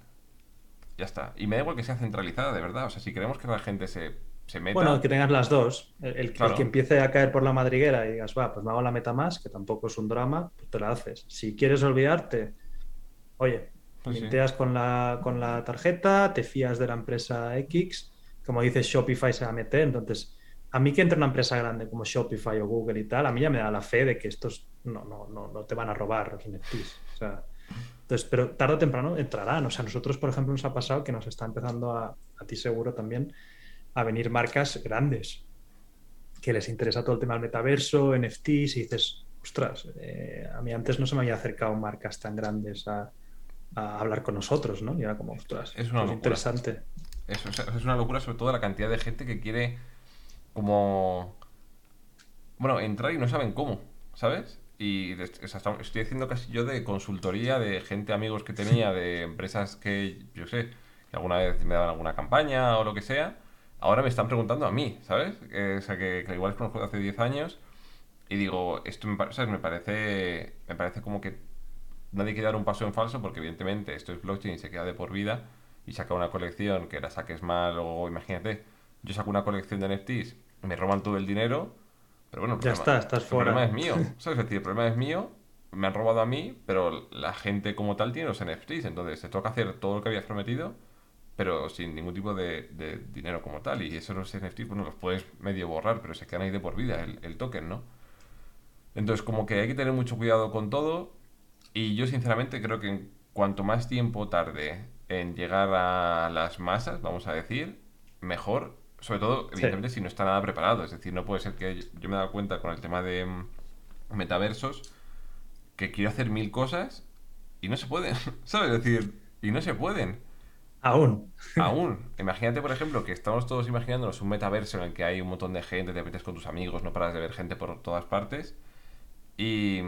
Ya está. Y me da igual que sea centralizada, de verdad. O sea, si queremos que la gente se, se meta... Bueno, que tengas las dos. El, el- el Claro. que empiece a caer por la madriguera y digas, va, pues me hago la MetaMask, que tampoco es un drama, pues te la haces. Si quieres olvidarte, oye, Pues sí. con la, con la tarjeta, te fías de la empresa X, como dices, Shopify se va a meter, entonces, a mí que entre una empresa grande como Shopify o Google y tal, a mí ya me da la fe de que estos no, no, no, no te van a robar los NFTs. O sea, entonces, pero tarde o temprano entrarán. O sea, nosotros, por ejemplo, nos ha pasado que nos está empezando a, a ti seguro también, a venir marcas grandes que les interesa todo el tema del metaverso, NFTs, y dices, ostras, eh, a mí antes no se me había acercado marcas tan grandes a, a hablar con nosotros, ¿no? Y era como, ostras, Es una pues locura. interesante. Es, una locura, sobre todo la cantidad de gente que quiere como... Bueno, entrar y no saben cómo, ¿sabes? Y o sea, estoy haciendo casi yo de consultoría de gente, amigos que tenía, de empresas que, yo sé, que alguna vez me daban alguna campaña o lo que sea. Ahora me están preguntando a mí, ¿sabes? Eh, o sea, que, que igual es conozco de hace 10 años y digo, esto me, me parece me parece como que nadie quiere dar un paso en falso porque evidentemente esto es blockchain y se queda de por vida y saca una colección que la saques mal o imagínate, yo saco una colección de NFTs, me roban todo el dinero, pero bueno, el Ya problema, está, estás el problema es mío, ¿sabes? Es decir, el problema es mío, me han robado a mí, pero la gente como tal tiene los NFTs, entonces te toca hacer todo lo que habías prometido, pero sin ningún tipo de, de dinero como tal. Y esos los NFTs, bueno, los puedes medio borrar, pero se quedan ahí de por vida, el, el token, ¿no? Entonces, como que hay que tener mucho cuidado con todo. Y yo, sinceramente, creo que cuanto más tiempo tarde en llegar a las masas, vamos a decir, mejor. Sobre todo, evidentemente, si no está nada preparado. Es decir, no puede ser que yo me he dado cuenta con el tema de mm, metaversos que quiero hacer mil cosas y no se pueden. ¿Sabes? Es decir, y no se pueden. Aún. Aún. Imagínate, por ejemplo, que estamos todos imaginándonos un metaverso en el que hay un montón de gente, te metes con tus amigos, no paras de ver gente por todas partes. Y,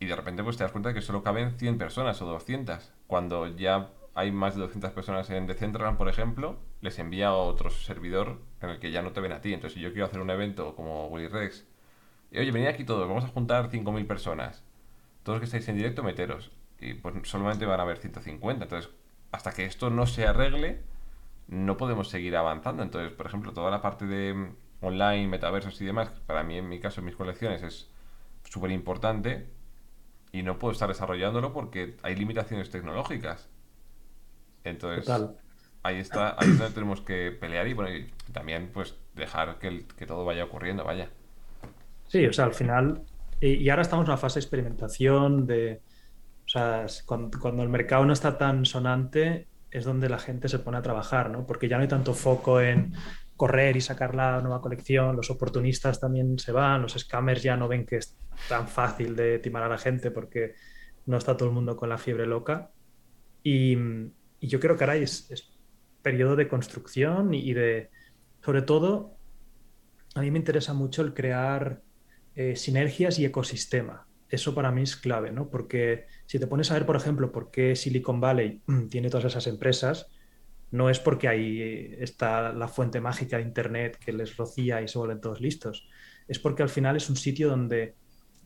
y de repente pues te das cuenta de que solo caben 100 personas o 200. Cuando ya hay más de 200 personas en Decentraland, por ejemplo, les envía a otro servidor en el que ya no te ven a ti. Entonces, si yo quiero hacer un evento como Willy Rex, y oye, venid aquí todos, vamos a juntar 5.000 personas. Todos los que estáis en directo, meteros. Y pues solamente van a haber 150. Entonces, hasta que esto no se arregle, no podemos seguir avanzando. Entonces, por ejemplo, toda la parte de mm, online, metaversos y demás, para mí, en mi caso, en mis colecciones, es súper importante y no puedo estar desarrollándolo porque hay limitaciones tecnológicas. Entonces, ahí está, ahí es donde tenemos que pelear y, bueno, también pues dejar que, que, todo vaya ocurriendo, vaya. Sí, o sea, al final, y, ahora estamos en una fase de experimentación, de, o sea, cuando, cuando, el mercado no está tan sonante, es donde la gente se pone a trabajar, ¿no? Porque ya no hay tanto foco en correr y sacar la nueva colección, los oportunistas también se van, los scammers ya no ven que es tan fácil de timar a la gente porque no está todo el mundo con la fiebre loca. Y, y yo creo que ahora es, es, periodo de construcción y de, sobre todo, a mí me interesa mucho el crear eh, sinergias y ecosistema. Eso para mí es clave, ¿no? Porque si te pones a ver, por ejemplo, por qué Silicon Valley tiene todas esas empresas, no es porque ahí está la fuente mágica de Internet que les rocía y se vuelven todos listos. Es porque al final es un sitio donde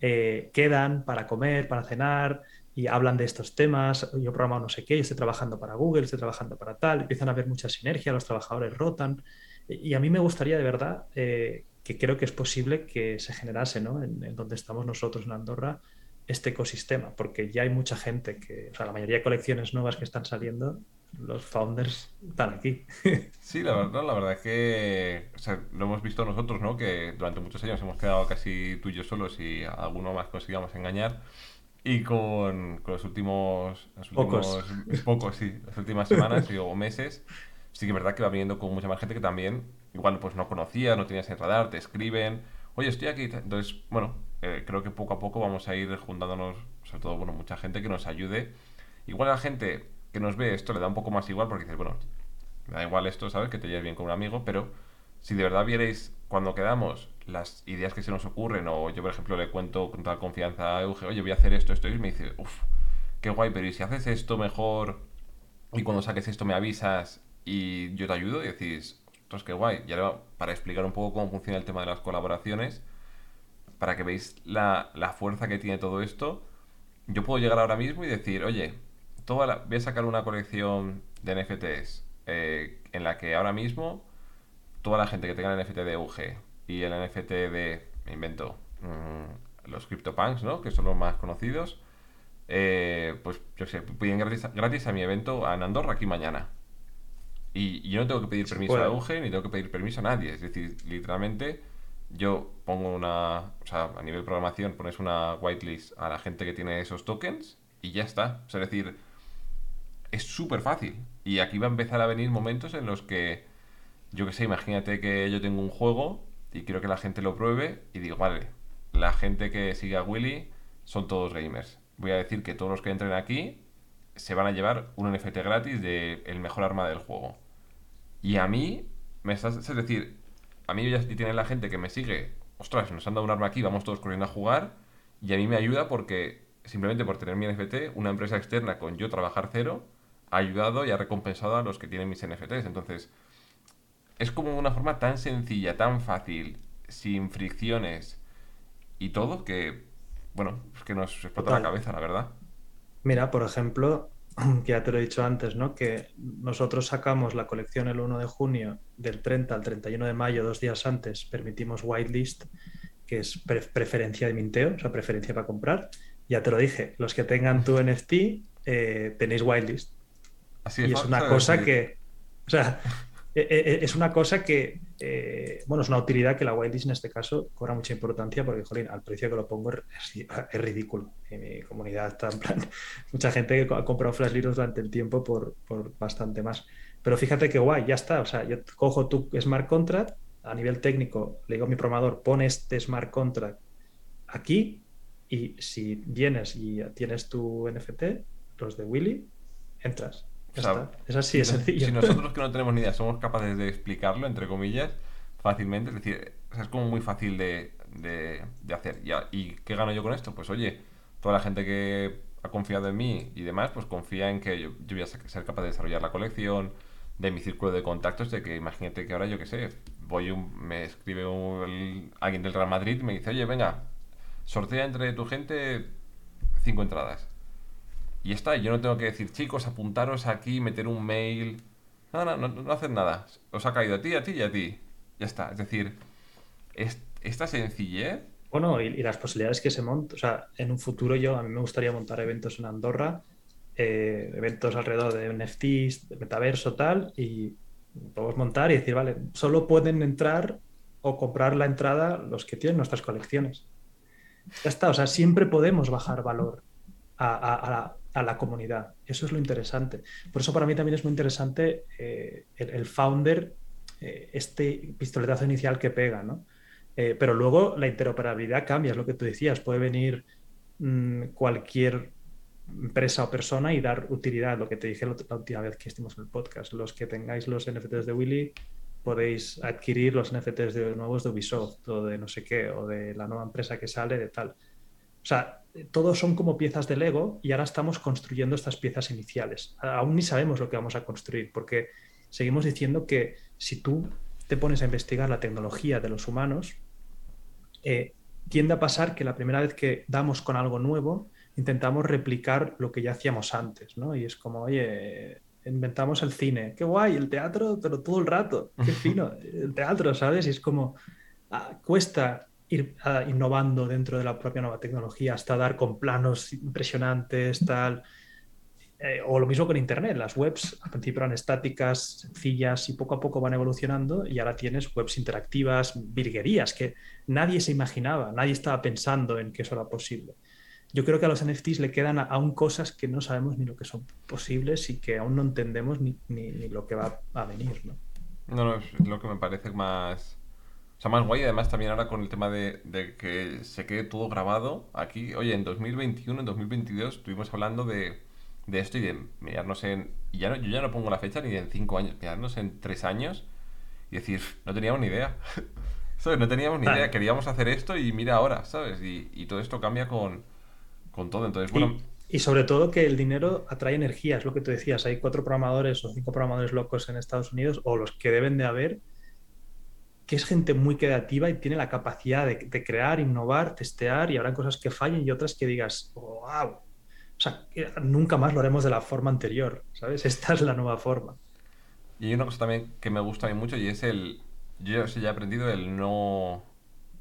eh, quedan para comer, para cenar y hablan de estos temas. Yo programo no sé qué, estoy trabajando para Google, estoy trabajando para tal. Empiezan a haber mucha sinergia, los trabajadores rotan. Y a mí me gustaría de verdad eh, que creo que es posible que se generase ¿no? en, donde estamos nosotros en Andorra este ecosistema, porque ya hay mucha gente que, o sea, la mayoría de colecciones nuevas que están saliendo, los founders están aquí. Sí, la verdad, la verdad es que o sea, lo hemos visto nosotros, ¿no? Que durante muchos años hemos quedado casi tú y yo solos y alguno más conseguíamos engañar. Y con, con los últimos, los últimos pocos. pocos, sí, las últimas semanas o meses, sí que es verdad que va viniendo con mucha más gente que también, igual pues no conocía, no tenías en radar, te escriben, oye, estoy aquí. Entonces, bueno, eh, creo que poco a poco vamos a ir juntándonos, sobre todo, bueno, mucha gente que nos ayude. Igual la gente que nos ve esto le da un poco más igual porque dices, bueno, me da igual esto, ¿sabes? Que te lleves bien con un amigo, pero si de verdad vierais cuando quedamos las ideas que se nos ocurren, o yo, por ejemplo, le cuento con toda confianza a Euge, oye, voy a hacer esto, esto, y me dice, uff, qué guay, pero ¿y si haces esto mejor y cuando saques esto me avisas y yo te ayudo? Y decís, ostras, qué guay. Y ahora, para explicar un poco cómo funciona el tema de las colaboraciones, para que veáis la, la fuerza que tiene todo esto, yo puedo llegar ahora mismo y decir, oye, toda voy a sacar una colección de NFTs eh, en la que ahora mismo toda la gente que tenga el NFT de UG y el NFT de, me invento, mmm, los CryptoPunks, ¿no? Que son los más conocidos, eh, pues yo sé, piden gratis, gratis, a mi evento en Andorra aquí mañana. Y, y yo no tengo que pedir permiso a UG ni tengo que pedir permiso a nadie. Es decir, literalmente yo pongo una, o sea, a nivel programación pones una whitelist a la gente que tiene esos tokens y ya está. O sea, es decir, es súper fácil. Y aquí va a empezar a venir momentos en los que, yo que sé, imagínate que yo tengo un juego y quiero que la gente lo pruebe y digo, vale, la gente que sigue a Willy son todos gamers. Voy a decir que todos los que entren aquí se van a llevar un NFT gratis de el mejor arma del juego. Y a mí, me estás, es decir, a mí ya tiene la gente que me sigue, ostras, nos han dado un arma aquí, vamos todos corriendo a jugar, y a mí me ayuda porque simplemente por tener mi NFT, una empresa externa con yo trabajar cero, ha ayudado y ha recompensado a los que tienen mis NFTs. Entonces, es como una forma tan sencilla, tan fácil, sin fricciones y todo, que, bueno, es que nos explota la cabeza, la verdad. Mira, por ejemplo, que ya te lo he dicho antes, ¿no? Que nosotros sacamos la colección el 1 de junio, del 30 al 31 de mayo, dos días antes, permitimos whitelist, que es preferencia de minteo, o sea, preferencia para comprar Ya te lo dije, los que tengan tu NFT eh, tenéis whitelist. Así y es una cosa que, o sea, es una cosa que, eh, bueno, es una utilidad que la whitelist en este caso cobra mucha importancia porque, jolín, al precio que lo pongo es, es ridículo. En mi comunidad está en plan, mucha gente que ha comprado Flash Libros durante el tiempo por, por bastante más. Pero fíjate que guay, ya está. O sea, yo cojo tu smart contract, a nivel técnico, le digo a mi programador, pon este smart contract aquí y si vienes y tienes tu NFT, los de Willy, entras. Ya O sea, está. Es así, es sencillo. si nosotros que no tenemos ni idea somos capaces de explicarlo, entre comillas, fácilmente, es decir, es como muy fácil de, de- de hacer. ¿Y, a- ¿Y qué gano yo con esto? Pues oye, toda la gente que ha confiado en mí y demás, pues confía en que yo, yo voy a ser capaz de desarrollar la colección, de mi círculo de contactos, de que imagínate que ahora yo qué sé, voy un- me escribe un- el- alguien del Real Madrid y me dice, oye, venga, sortea entre tu gente cinco entradas. Y está, yo no tengo que decir, chicos, apuntaros aquí, meter un mail. No, no, no, no hacer nada. Os ha caído a ti, a ti y a ti. Ya está. Es decir, es- esta sencillez. Bueno, y, y las posibilidades que se montan, o sea, en un futuro yo, a mí me gustaría montar eventos en Andorra, eh, eventos alrededor de NFTs, de metaverso, tal, y podemos montar y decir, vale, solo pueden entrar o comprar la entrada los que tienen nuestras colecciones. Ya está, o sea, siempre podemos bajar valor a, a- a a la comunidad. Eso es lo interesante. Por eso para mí también es muy interesante eh, el, founder, eh, este pistoletazo inicial que pega, ¿no? Eh, pero luego la interoperabilidad cambia, es lo que tú decías. Puede venir mm, cualquier empresa o persona y dar utilidad. Lo que te dije la última vez que estuvimos en el podcast. Los que tengáis los NFTs de Willy podéis adquirir los NFTs de nuevos de Ubisoft o de no sé qué, o de la nueva empresa que sale, de tal. O sea, todos son como piezas de Lego y ahora estamos construyendo estas piezas iniciales. Aún ni sabemos lo que vamos a construir, porque seguimos diciendo que si tú te pones a investigar la tecnología de los humanos, eh, tiende a pasar que la primera vez que damos con algo nuevo, intentamos replicar lo que ya hacíamos antes, ¿no? Y es como, oye, inventamos el cine, qué guay, el teatro, pero todo el rato, qué fino, el teatro, ¿sabes? Y es como, ah, cuesta ir ah, innovando dentro de la propia nueva tecnología hasta dar con planos impresionantes, tal. Eh, o lo mismo con Internet, las webs al principio eran estáticas, sencillas y poco a poco van evolucionando y ahora tienes webs interactivas, virguerías que nadie se imaginaba, nadie estaba pensando en que eso era posible. Yo creo que a los NFTs le quedan aún cosas que no sabemos ni lo que son posibles y que aún no entendemos ni, ni- ni lo que va a venir, ¿no? No, no, es lo que me parece más. O sea, más guay. Además, también ahora con el tema de, de que se quede todo grabado aquí. Oye, en 2021, en 2022, estuvimos hablando de, de esto y de mirarnos en. Y ya no, yo ya no pongo la fecha ni en 5 años, mirarnos en 3 años y decir, no teníamos ni idea. ¿Sabes? No teníamos ni idea. Queríamos hacer esto y mira ahora, ¿sabes? Y, y todo esto cambia con, con todo. Entonces, bueno. Y, y sobre todo que el dinero atrae energía, es lo que tú decías. Hay cuatro programadores o cinco programadores locos en Estados Unidos, o los que deben de haber, que es gente muy creativa y tiene la capacidad de, de crear, innovar, testear, y habrá cosas que fallen y otras que digas, wow. O sea, nunca más lo haremos de la forma anterior, ¿sabes? Esta es la nueva forma. Y hay una cosa también que me gusta a mí mucho y es el. Yo ya he aprendido el no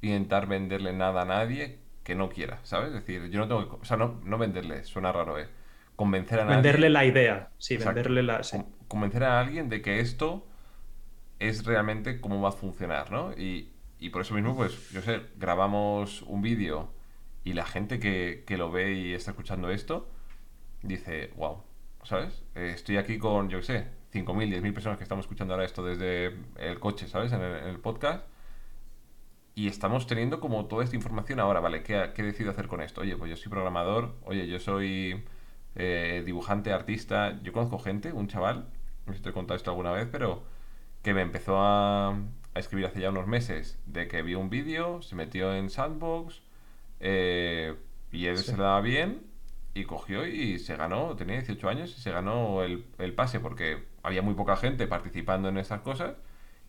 intentar venderle nada a nadie que no quiera, ¿sabes? Es decir, yo no tengo que. O sea, no, no venderle, suena raro, ¿eh? Convencer a nadie. Venderle la idea, sí, Exacto. venderle la... sí. Con- Convencer a alguien de que esto es realmente cómo va a funcionar, ¿no? Y, y por eso mismo, pues, yo sé, grabamos un vídeo y la gente que, que lo ve y está escuchando esto dice, wow, ¿sabes? Eh, estoy aquí con, yo qué sé, 5.000, 10.000 personas que estamos escuchando ahora esto desde el coche, ¿sabes? En el, en el podcast. Y estamos teniendo como toda esta información ahora, ¿vale? ¿Qué, qué decido hacer con esto? Oye, pues yo soy programador, oye, yo soy eh, dibujante, artista. Yo conozco gente, un chaval, no sé si te he contado esto alguna vez, pero que me empezó a, a escribir hace ya unos meses de que vio un vídeo, se metió en Sandbox eh, y él Sí. se le daba bien y cogió y se ganó, tenía 18 años y se ganó el, el pase porque había muy poca gente participando en estas cosas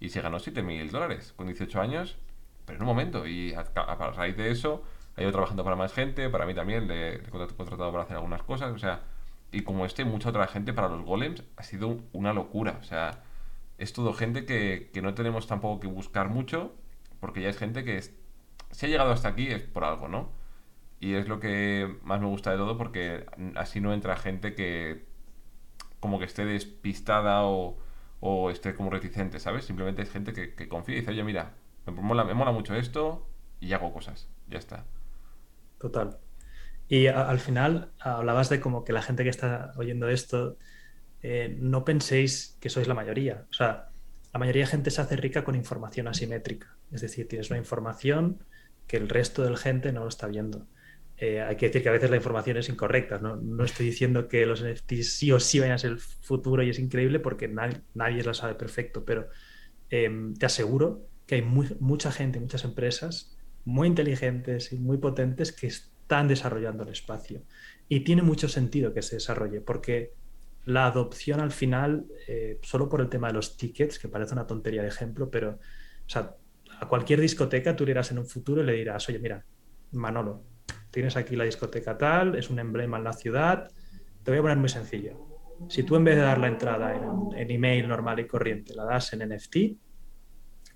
y se ganó 7.000 dólares con 18 años, pero en un momento. Y a, a raíz de eso ha ido trabajando para más gente, para mí también, le, he contrat- contratado para hacer algunas cosas, o sea, y como este, mucha otra gente para los golems ha sido una locura, o sea, es todo gente que, que no tenemos tampoco que buscar mucho, porque ya es gente que es- si ha llegado hasta aquí es por algo, ¿no? Y es lo que más me gusta de todo porque así no entra gente que como que esté despistada o, o esté como reticente, ¿sabes? Simplemente es gente que, confía y dice, oye, mira, me mola mucho esto y hago cosas. Ya está. Total. Y al final hablabas de como que la gente que está oyendo esto, eh, no penséis que sois la mayoría. O sea, la mayoría de gente se hace rica con información asimétrica. Es decir, tienes una información que el resto de la gente no lo está viendo. Eh, hay que decir que a veces la información es incorrecta. ¿no? no estoy diciendo que los NFTs sí o sí vayan a ser el futuro y es increíble porque nadie, nadie lo sabe perfecto, pero em, te aseguro que hay mucha gente, muchas empresas muy inteligentes y muy potentes que están desarrollando el espacio. Y tiene mucho sentido que se desarrolle, porque la adopción al final, eh, solo por el tema de los tickets, que parece una tontería de ejemplo, pero a cualquier discoteca tú irás en un futuro y le dirás, oye, mira, Manolo, tienes aquí la discoteca tal, es un emblema en la ciudad, te voy a poner muy sencillo. Si tú en vez de dar la entrada en, en email normal y corriente, la das en NFT,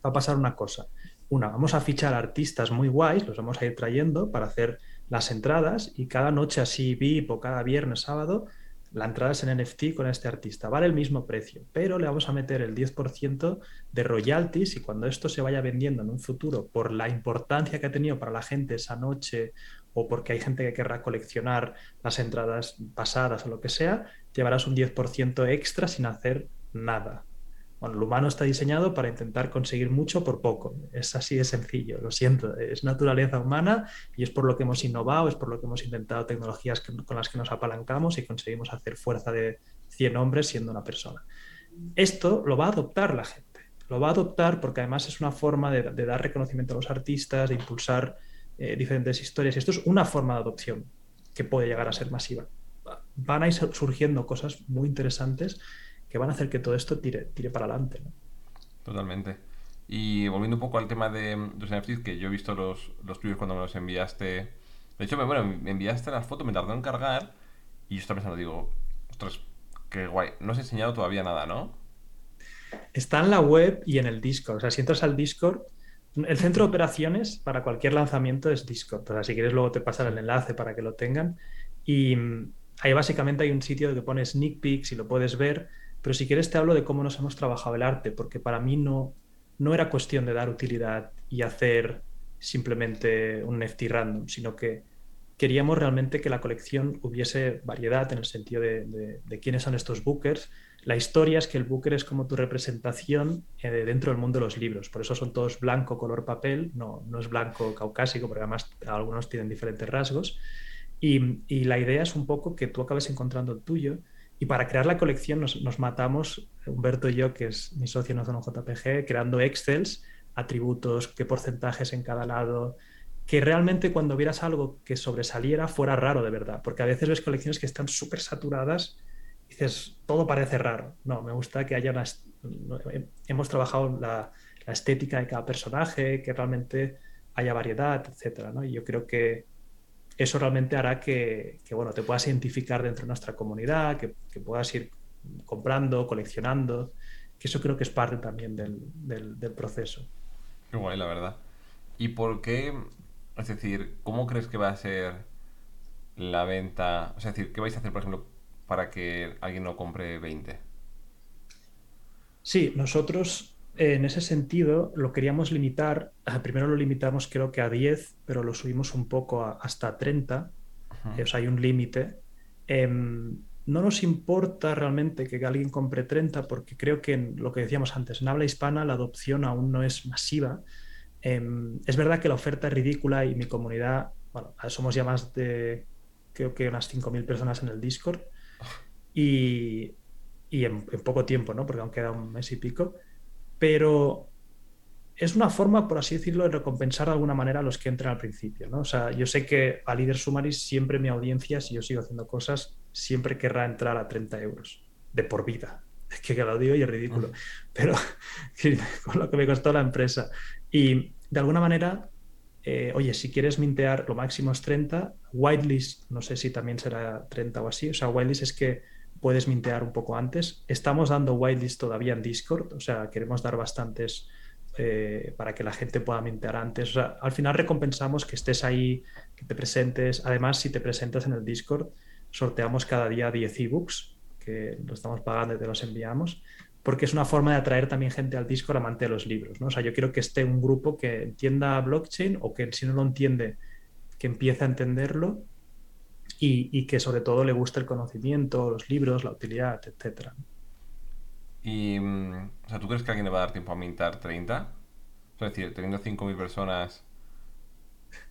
va a pasar una cosa. Una, vamos a fichar artistas muy guays, los vamos a ir trayendo para hacer las entradas y cada noche así VIP o cada viernes, sábado, la entrada es en NFT con este artista. Vale el mismo precio, pero le vamos a meter el 10% de royalties y cuando esto se vaya vendiendo en un futuro por la importancia que ha tenido para la gente esa noche o porque hay gente que querrá coleccionar las entradas pasadas o lo que sea, llevarás un 10% extra sin hacer nada. Bueno, el humano está diseñado para intentar conseguir mucho por poco. Es así de sencillo, lo siento. Es naturaleza humana y es por lo que hemos innovado, es por lo que hemos inventado tecnologías con las que nos apalancamos y conseguimos hacer fuerza de 100 hombres siendo una persona. Esto lo va a adoptar la gente. Lo va a adoptar porque además es una forma de, dar reconocimiento a los artistas, de impulsar eh, diferentes historias. Esto es una forma de adopción que puede llegar a ser masiva. Van a ir surgiendo cosas muy interesantes que van a hacer que todo esto tire, tire para adelante. Totalmente. Y volviendo un poco al tema de los NFTs, que yo he visto los, los tuyos cuando me los enviaste. De hecho, me, bueno, me enviaste las fotos, me tardó en cargar y yo estaba pensando, digo, ostras, qué guay. No has enseñado todavía nada, ¿no? Está en la web y en el Discord. O sea, si entras al Discord, el centro de operaciones para cualquier lanzamiento es Discord. O sea, si quieres luego te pasar el enlace para que lo tengan. Y mm, ahí básicamente hay un sitio que pone sneak peeks y lo puedes ver pero si quieres te hablo de cómo nos hemos trabajado el arte, porque para mí no, no era cuestión de dar utilidad y hacer simplemente un NFT random, sino que queríamos realmente que la colección hubiese variedad en el sentido de, quiénes son estos bookers. La historia es que el booker es como tu representación eh, dentro del mundo de los libros, por eso son todos blanco color papel, no, no es blanco caucásico, porque además algunos tienen diferentes rasgos. Y, y, la idea es un poco que tú acabes encontrando el tuyo y para crear la colección nos, matamos, Humberto y yo, que es mi socio en Ozono JPG, creando Excels, atributos, qué porcentajes en cada lado, que realmente cuando vieras algo que sobresaliera fuera raro de verdad, porque a veces ves colecciones que están súper saturadas y dices, todo parece raro. No, me gusta que haya una... Hemos trabajado la, la estética de cada personaje, que realmente haya variedad, etc. ¿no? Y yo creo que, eso realmente hará que, bueno, te puedas identificar dentro de nuestra comunidad, que, puedas ir comprando, coleccionando, que eso creo que es parte también del, proceso. Qué guay, la verdad. ¿Y por qué? Es decir, ¿cómo crees que va a ser la venta? es decir, ¿qué vais a hacer, por ejemplo, para que alguien no compre 20? Sí, nosotros en ese sentido, lo queríamos limitar. Primero lo limitamos creo que a 10, pero lo subimos un poco hasta 30. o sea, hay un límite. Em, no nos importa realmente que alguien compre 30 porque creo que en lo que decíamos antes, en habla hispana la adopción aún no es masiva. Em, es verdad que la oferta es ridícula y mi comunidad, bueno, somos ya más de, creo que unas 5.000 personas en el Discord y, y en, en, poco tiempo, ¿no? Porque aún queda un mes y pico pero es una forma, por así decirlo, de recompensar de alguna manera a los que entran al principio. ¿no? O sea, yo sé que a Líder Sumaris siempre mi audiencia, si yo sigo haciendo cosas, siempre querrá entrar a 30 euros de por vida. Es que, lo digo y es ridículo, pero con lo que me costó la empresa. Y de alguna manera, eh, oye, si quieres mintear, lo máximo es 30, whitelist, no sé si también será 30 o así, o sea, whitelist es que puedes mintear un poco antes. Estamos dando whitelist todavía en Discord, o sea, queremos dar bastantes eh, para que la gente pueda mintear antes. Al final recompensamos que estés ahí, que te presentes. Además, si te presentas en el Discord, sorteamos cada día 10 ebooks que lo estamos pagando y te los enviamos, porque es una forma de atraer también gente al Discord amante de los libros. ¿no? O sea, yo quiero que esté un grupo que entienda blockchain o que si no lo entiende, que empiece a entenderlo y, que sobre todo le guste el conocimiento, los libros, la utilidad, etcétera. Y, mm, o sea, ¿tú crees que alguien le va a dar tiempo a mintar 30? es decir, teniendo 5.000 personas,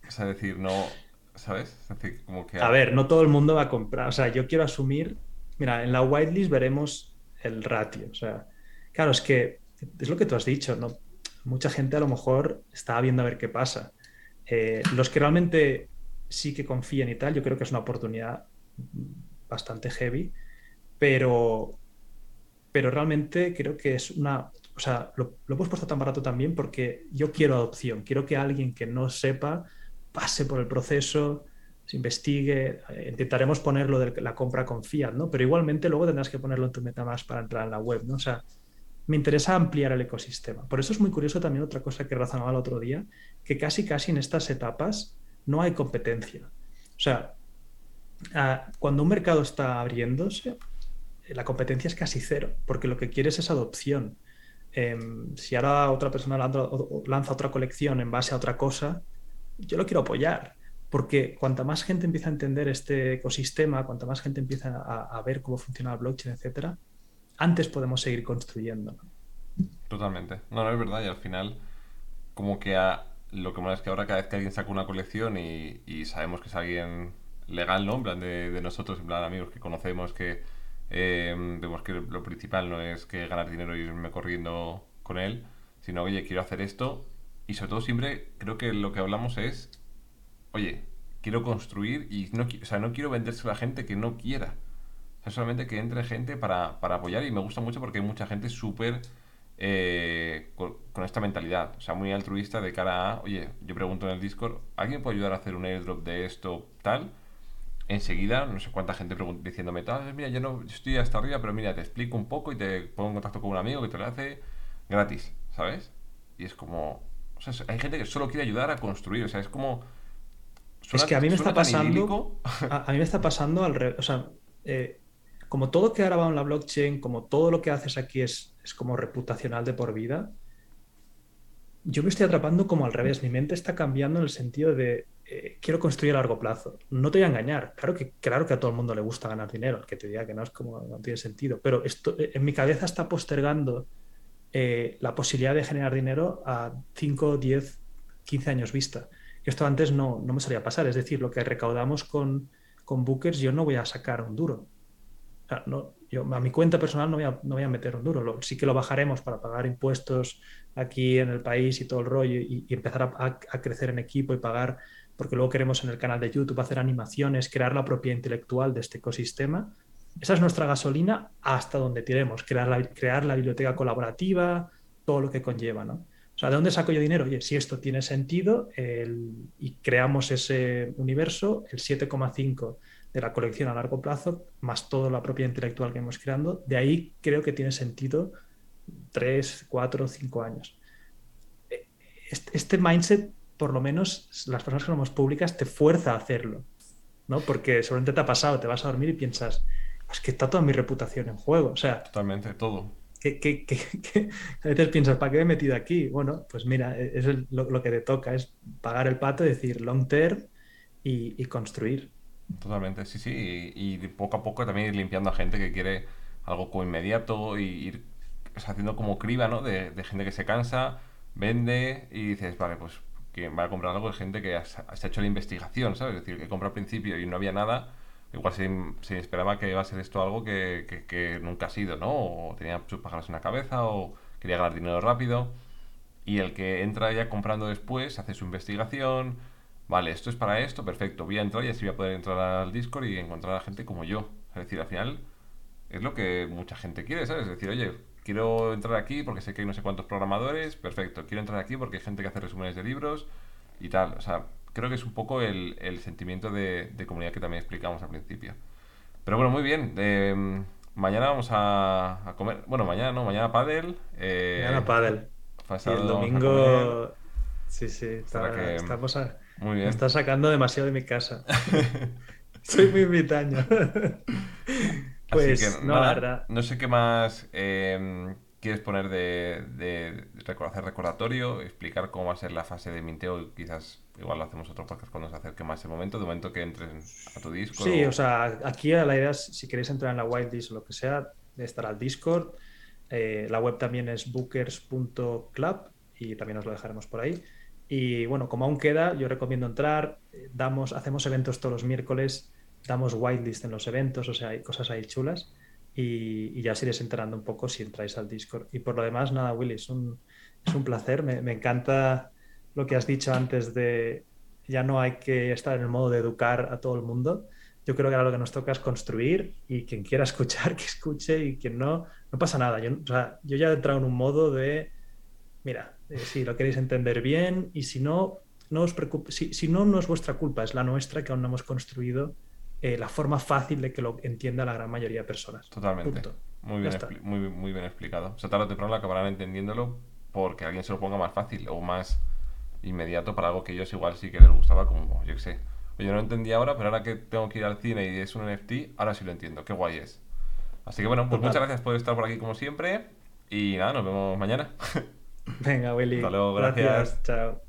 es decir, no, ¿sabes? como que... A ver, no todo el mundo va a comprar, o sea, yo quiero asumir, mira, en la whitelist veremos el ratio, o sea, claro, es que es lo que tú has dicho, ¿no? Mucha gente a lo mejor está viendo a ver qué pasa. Eh, los que realmente sí que confían y tal, yo creo que es una oportunidad bastante heavy, pero, pero realmente creo que es una, o sea, lo, lo hemos puesto tan barato también porque yo quiero adopción, quiero que alguien que no sepa pase por el proceso, se investigue, eh, intentaremos ponerlo de la compra con fiat, ¿no? Pero igualmente luego tendrás que ponerlo en tu MetaMask para entrar en la web, ¿no? O sea, me interesa ampliar el ecosistema. Por eso es muy curioso también otra cosa que razonaba el otro día, que casi casi en estas etapas no hay competencia. O sea, cuando un mercado está abriéndose, la competencia es casi cero, porque lo que quieres es adopción. Em, si ahora otra persona lanza, otra colección en base a otra cosa, yo lo quiero apoyar, porque cuanta más gente empieza a entender este ecosistema, cuanta más gente empieza a, ver cómo funciona el blockchain, etcétera, antes podemos seguir construyendo. Totalmente. No, no es verdad. Y al final, como que lo que mola es que ahora cada vez que alguien saca una colección y, sabemos que es alguien legal, ¿no? En plan de, nosotros, en plan amigos que conocemos, que eh, vemos que lo principal no es que ganar dinero y irme corriendo con él, sino, oye, quiero hacer esto. Y sobre todo siempre creo que lo que hablamos es, oye, quiero construir y no, o sea, no quiero venderse a la gente que no quiera. O sea, solamente que entre gente para, para apoyar y me gusta mucho porque hay mucha gente súper eh, con, esta mentalidad, o sea, muy altruista de cara a, oye, yo pregunto en el Discord, ¿alguien puede ayudar a hacer un airdrop de esto tal? Enseguida, no sé cuánta gente diciéndome, tal, mira, yo no estoy hasta arriba, pero mira, te explico un poco y te pongo en contacto con un amigo que te lo hace gratis, ¿sabes? Y es como, o sea, hay gente que solo quiere ayudar a construir, o sea, es como... es que a mí me está pasando... A, mí me está pasando al revés, o sea, eh, como todo queda grabado en la blockchain, como todo lo que haces aquí es, es como reputacional de por vida, yo me estoy atrapando como al revés. Mi mente está cambiando en el sentido de eh, quiero construir a largo plazo. No te voy a engañar. Claro que, claro que a todo el mundo le gusta ganar dinero. Que te diga que no es como no tiene sentido. Pero esto eh, en mi cabeza está postergando eh, la posibilidad de generar dinero a 5, 10, 15 años vista. Esto antes no, no me solía pasar. Es decir, lo que recaudamos con, con Bookers, yo no voy a sacar un duro no, yo a mi cuenta personal no voy a, no voy a meter un duro, sí que lo bajaremos para pagar impuestos aquí en el país y todo el rollo y, empezar a, crecer en equipo y pagar, porque luego queremos en el canal de YouTube hacer animaciones, crear la propiedad intelectual de este ecosistema. Esa es nuestra gasolina hasta donde tiremos, crear la, crear la biblioteca colaborativa, todo lo que conlleva, ¿no? O sea, ¿de dónde saco yo dinero? Oye, si esto tiene sentido y creamos ese universo, el 7,5 de la colección a largo plazo, más toda la propiedad intelectual que hemos creando, de ahí creo que tiene sentido tres, cuatro, cinco años. E, este, mindset, por lo menos las personas que somos públicas, te fuerza a hacerlo, ¿no? Porque seguramente te ha pasado, te vas a dormir y piensas, es que está toda mi reputación en juego, o sea... Totalmente, todo. Que, a veces piensas, ¿para qué me he metido aquí? Bueno, pues mira, e, es lo, que te toca, es pagar el pato, decir long term y construir. Totalmente, sí, sí. Y, poco a poco también ir limpiando a gente que quiere algo como inmediato y ir haciendo como criba, ¿no? De, gente que se cansa, vende y dices, vale, pues que va a comprar algo de gente que se ha hecho la investigación, ¿sabes? Es decir, que compra al principio y no había nada, igual se, esperaba que iba a ser esto algo que, que, nunca ha sido, ¿no? O tenía sus pájaros en la cabeza o quería ganar dinero rápido. Y el que entra ya comprando después, hace su investigación, vale, esto es para esto, perfecto, voy a entrar y así voy a poder entrar al Discord y encontrar a gente como yo. Es decir, al final es lo que mucha gente quiere, ¿sabes? Es decir, oye, quiero entrar aquí porque sé que hay no sé cuántos programadores, perfecto, quiero entrar aquí porque hay gente que hace resúmenes de libros y tal. O sea, creo que es un poco el, sentimiento de, comunidad que también explicamos al principio. Pero bueno, muy bien. Em, mañana vamos a, comer. Bueno, mañana no, mañana Padel. Eh, mañana Padel. y el domingo. Sí, sí, estamos Muy bien. Me está sacando demasiado de mi casa. Soy muy mitaño. pues, no, la verdad. No sé qué más em, quieres poner de, de, hacer recordatorio, explicar cómo va a ser la fase de minteo. Quizás igual lo hacemos otro podcast cuando se acerque más el momento, de momento que entres a tu Discord. Sí, o, sea, aquí la idea es, si queréis entrar en la whitelist o lo que sea, estará el Discord. Eh, la web también es bookers.club y también os lo dejaremos por ahí. Y bueno, como aún queda, yo recomiendo entrar. Eh, damos, hacemos eventos todos los miércoles, damos whitelist en los eventos, o sea, hay cosas ahí chulas. Y, ya os iréis enterando un poco si entráis al Discord. Y por lo demás, nada, Willy, es un, es un placer. Me, encanta lo que has dicho antes de ya no hay que estar en el modo de educar a todo el mundo. Yo creo que ahora lo que nos toca es construir y quien quiera escuchar, que escuche y quien no, no pasa nada. Yo, o sea, yo ya he entrado en un modo de, mira, eh, si lo queréis entender bien y si no, no os preocupéis, si, no, no es vuestra culpa, es la nuestra que aún no hemos construido eh, la forma fácil de que lo entienda la gran mayoría de personas. Totalmente. Muy bien, muy, muy bien explicado. O sea, tarde o temprano acabarán entendiéndolo porque alguien se lo ponga más fácil o más inmediato para algo que ellos igual sí que les gustaba, como yo que sé. Oye, no lo entendía ahora, pero ahora que tengo que ir al cine y es un NFT, ahora sí lo entiendo. Qué guay es. Así que bueno, pues muchas gracias por estar por aquí como siempre. Y nada, nos vemos mañana. Venga, Willy. Hasta luego, gracias. Chao.